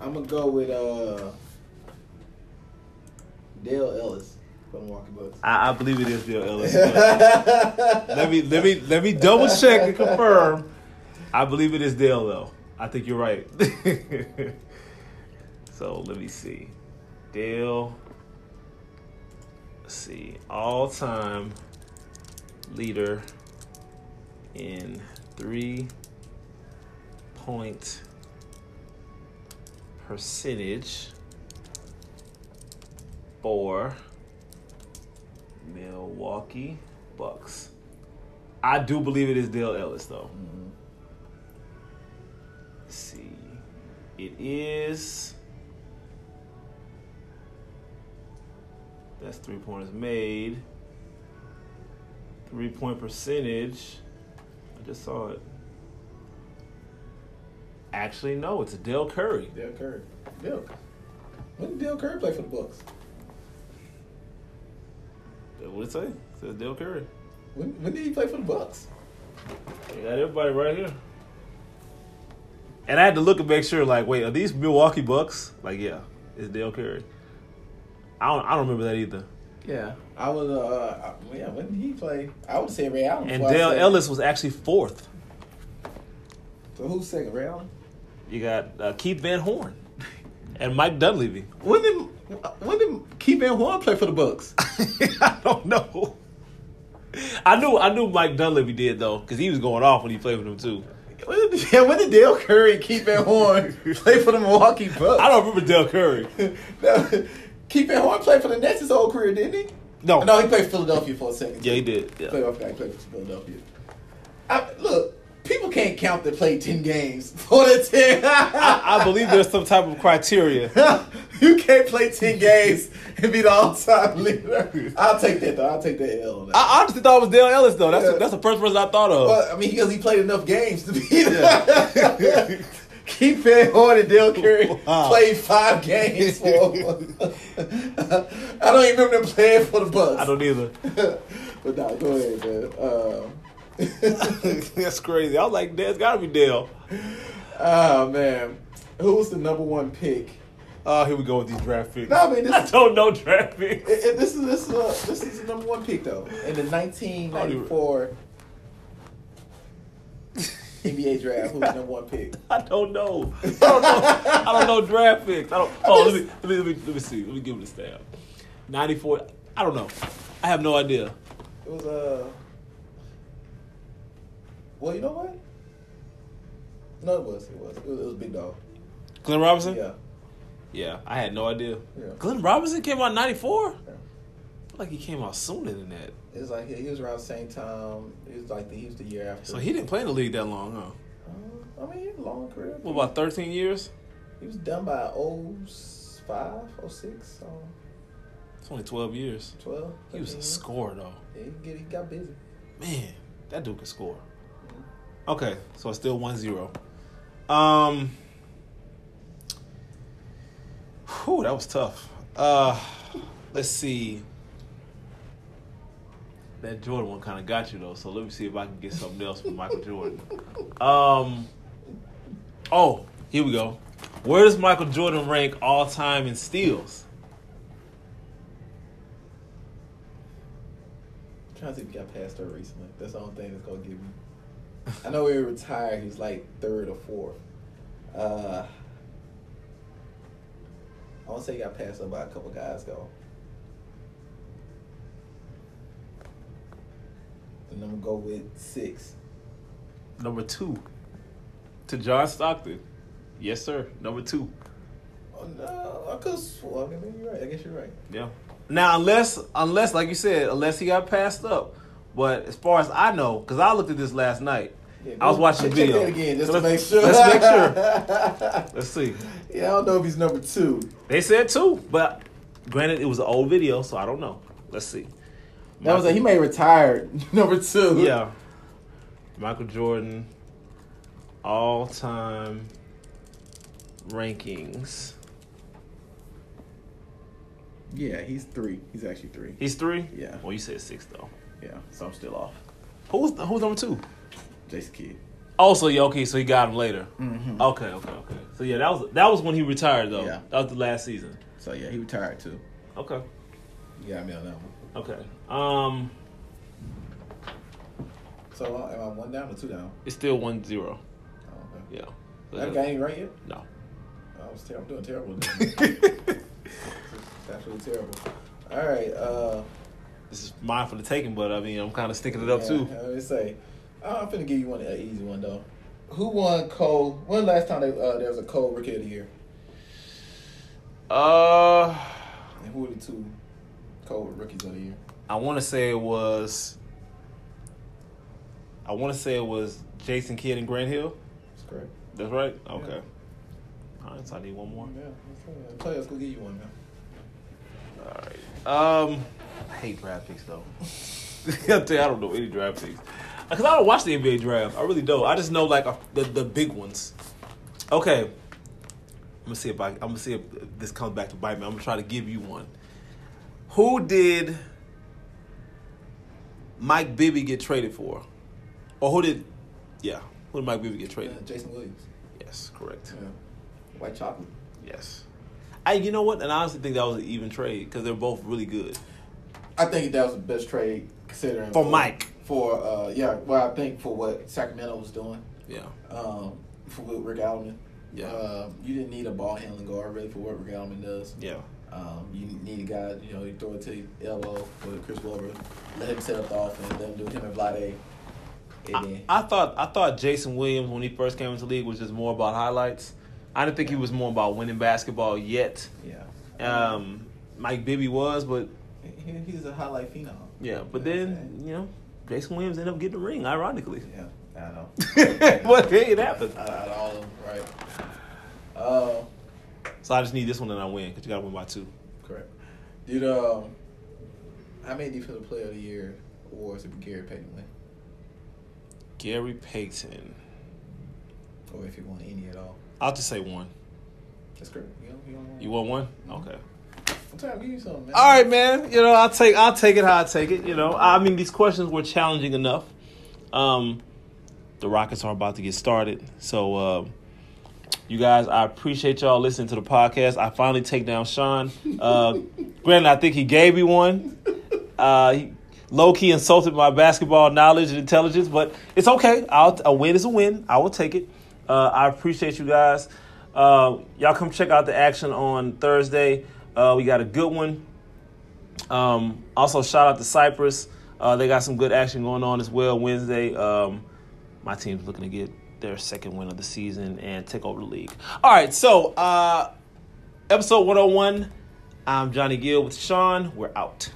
I'm gonna go with uh, Dale Ellis the Milwaukee Bucks. I, I believe it is Dale Ellis. let me let me let me double check and confirm. I believe it is Dale though. I think you're right. so let me see. Dale. Let's see. All time leader in three point percentage for Milwaukee Bucks. I do believe it is Dale Ellis though. Let's see. It is. That's three pointers made. Three point percentage. I just saw it. Actually, no, it's Dale Curry. Dale Curry. Dale. When did Dale Curry play for the Bucks? What did it say? It says Dale Curry. When, when did he play for the Bucks? You got everybody right here. And I had to look and make sure, like, wait, are these Milwaukee Bucks? Like, yeah, it's Dale Curry. I don't, I don't remember that either. Yeah, I was. Uh, I- yeah, when did he play? I would say Ray Allen. And Dale Ellis was actually fourth. So who's second? Ray Allen. You got uh, Keith Van Horn and Mike Dunleavy. When did when did Keith Van Horn play for the Bucks? I don't know. I knew I knew Mike Dunleavy did though, because he was going off when he played with them too. When did, yeah, when did Dale Curry and Keith Van Horn play for the Milwaukee Bucks? I don't remember Dale Curry. No, Keith Van Horn played for the Nets his whole career, didn't he? No. no, he played for Philadelphia for a second. Yeah, he did. Yeah. Forgot he played for Philadelphia. I, look, people can't count that played ten games for the team. I, I believe there's some type of criteria. you can't play ten games and be the all-time leader. I'll take that though. I'll take that L. On that. I honestly thought it was Dale Ellis though. That's Yeah. that's the first person I thought of. Well, I mean, because he played enough games to be. Keith Van Horn and Dale Curry Wow. played five games for. I don't even remember them playing for the Bucks. I don't either. but no, go ahead, man. Um, That's crazy. I was like, there's got to be Dale. oh man, who was the number one pick? Oh, here we go with these draft picks. No, I mean, this- I don't know draft picks. It- it- this is this is uh, this is the number one pick though in the 1994 NBA draft. Who was the number one pick? I don't know. I don't know. I don't know draft picks. I don't. Oh, let me let me let me, let me see. Let me give it a stab. 94. I don't know. I have no idea. It was uh. Well, you know what? No, it was. It was. It was, it was Big Dog. Glenn Robinson? Yeah. Yeah, I had no idea. Yeah. Glenn Robinson came out in 94? Yeah. like he came out sooner than that. It was like he, he was around the same time. It was like the, he was the year after. So he didn't play in the league that long, huh? Uh, I mean, he had a long career. What, about 13 years? He was done by 05, 06, so It's only 12 years. 12. He was a 13. scorer, though. Yeah, he, get, he got busy. Man, that dude can score. Okay, so it's still 1 0. Um, whew, that was tough. Uh, let's see. That Jordan one kind of got you though, so let me see if I can get something else from Michael Jordan. Um, oh, here we go. Where does Michael Jordan rank all time in steals? I'm trying to see if he got past her recently. That's the only thing that's gonna give me. I know he retired. He was like third or fourth. Uh, I want to say he got passed up by a couple guys though. And I'm gonna go with six. Number two, to John Stockton. Yes, sir. Number two. Oh no, I could swear. I mean, you're right. I guess you're right. Yeah. Now, unless, unless, like you said, unless he got passed up. But as far as I know, because I looked at this last night, Yeah, I was watching the video. again just So to make sure. let's make sure. Let's see. yeah, I don't know if he's number two. They said two, but granted, it was an old video, so I don't know. Let's see. That was a, he may retire number two. Yeah. Michael Jordan, all time rankings. Yeah, he's three. He's actually three. He's three? Yeah. Well, you said six, though. Yeah, so I'm still off. Who's, who's number two? Jason Kidd. Also, so yeah, okay, so he got him later. Mm-hmm. Okay, okay, okay. So yeah, that was that was when he retired though. Yeah. That was the last season. So yeah, he retired too. Okay. You got me on that one. Okay. Um So uh, am I one down or two down? it's still one zero. Oh, okay. Yeah. That guy ain't right yet. No. I was ter- I'm doing terrible. Absolutely terrible. All right. Uh, This is mine for the taking, but I mean I'm kinda sticking it up yeah, too. Let me say, I'm finna give you one an easy one though. Who won Cole? When last time they, uh, there was a Cole Rookie of the Year? Uh And who were the two Cole Rookies of the Year? I wanna say it was I wanna say it was Jason Kidd and Grant Hill. That's correct. That's right? Okay. Alright, so I need one more. Yeah, I'm telling you, I was gonna you one, man. All right. Um, I hate draft picks though. I tell you, I don't know any draft picks because I don't watch the NBA draft. I really don't. I just know like uh, the the big ones. Okay. I'm gonna see if I I'm gonna see if this comes back to bite me. I'm gonna try to give you one. Who did Mike Bibby get traded for, or who did? Yeah, who did Mike Bibby get traded? Uh, Jason Williams. Yes, correct. Yeah. White chocolate. Yes. I you know what? And I honestly think that was an even trade because they're both really good. I think that was the best trade considering For Mike. For uh, yeah, well, I think for what Sacramento was doing, Yeah. um, for what Rick Adelman. Yeah. Um, you didn't need a ball handling guard really for what Rick Adelman does. Yeah. Um, you need a guy, you know, you throw it to your elbow with Chris Webber, let him set up the offense, let him do him and Vlade. I, I thought I thought Jason Williams when he first came into the league was just more about highlights. I didn't think he was more about winning basketball yet. yeah. Um, Mike Bibby was, but he, he's a highlight phenom. yeah. But You know then you know, Jason Williams ended up getting the ring, ironically. Yeah, I know. but hey, it happened. out, of all of them, right? Uh, So I just need this one and I win because you got to win by two. correct. Did um, how many defensive player of the year awards did Gary Payton win, Gary Payton. or if you want any at all? I'll just say one. That's correct. You, you, want one? Okay. All right, man. You know, I'll take I'll take it how I take it. You know, I mean, these questions were challenging enough. Um, the Rockets are about to get started, so uh, you guys, I appreciate y'all listening to the podcast. I finally take down Sean. Uh, granted, I think he gave me one. Uh, he low key insulted my basketball knowledge and intelligence, but it's okay. I'll, a win is a win. I will take it. Uh, I appreciate you guys. Uh, y'all come check out the action on Thursday. Uh, we got a good one. Um, also, shout out to Cypress. Uh, they got some good action going on as well Wednesday. Um, my team's looking to get their second win of the season and take over the league. All right, so uh, episode 101. I'm Johnny Gill with Sean. We're out.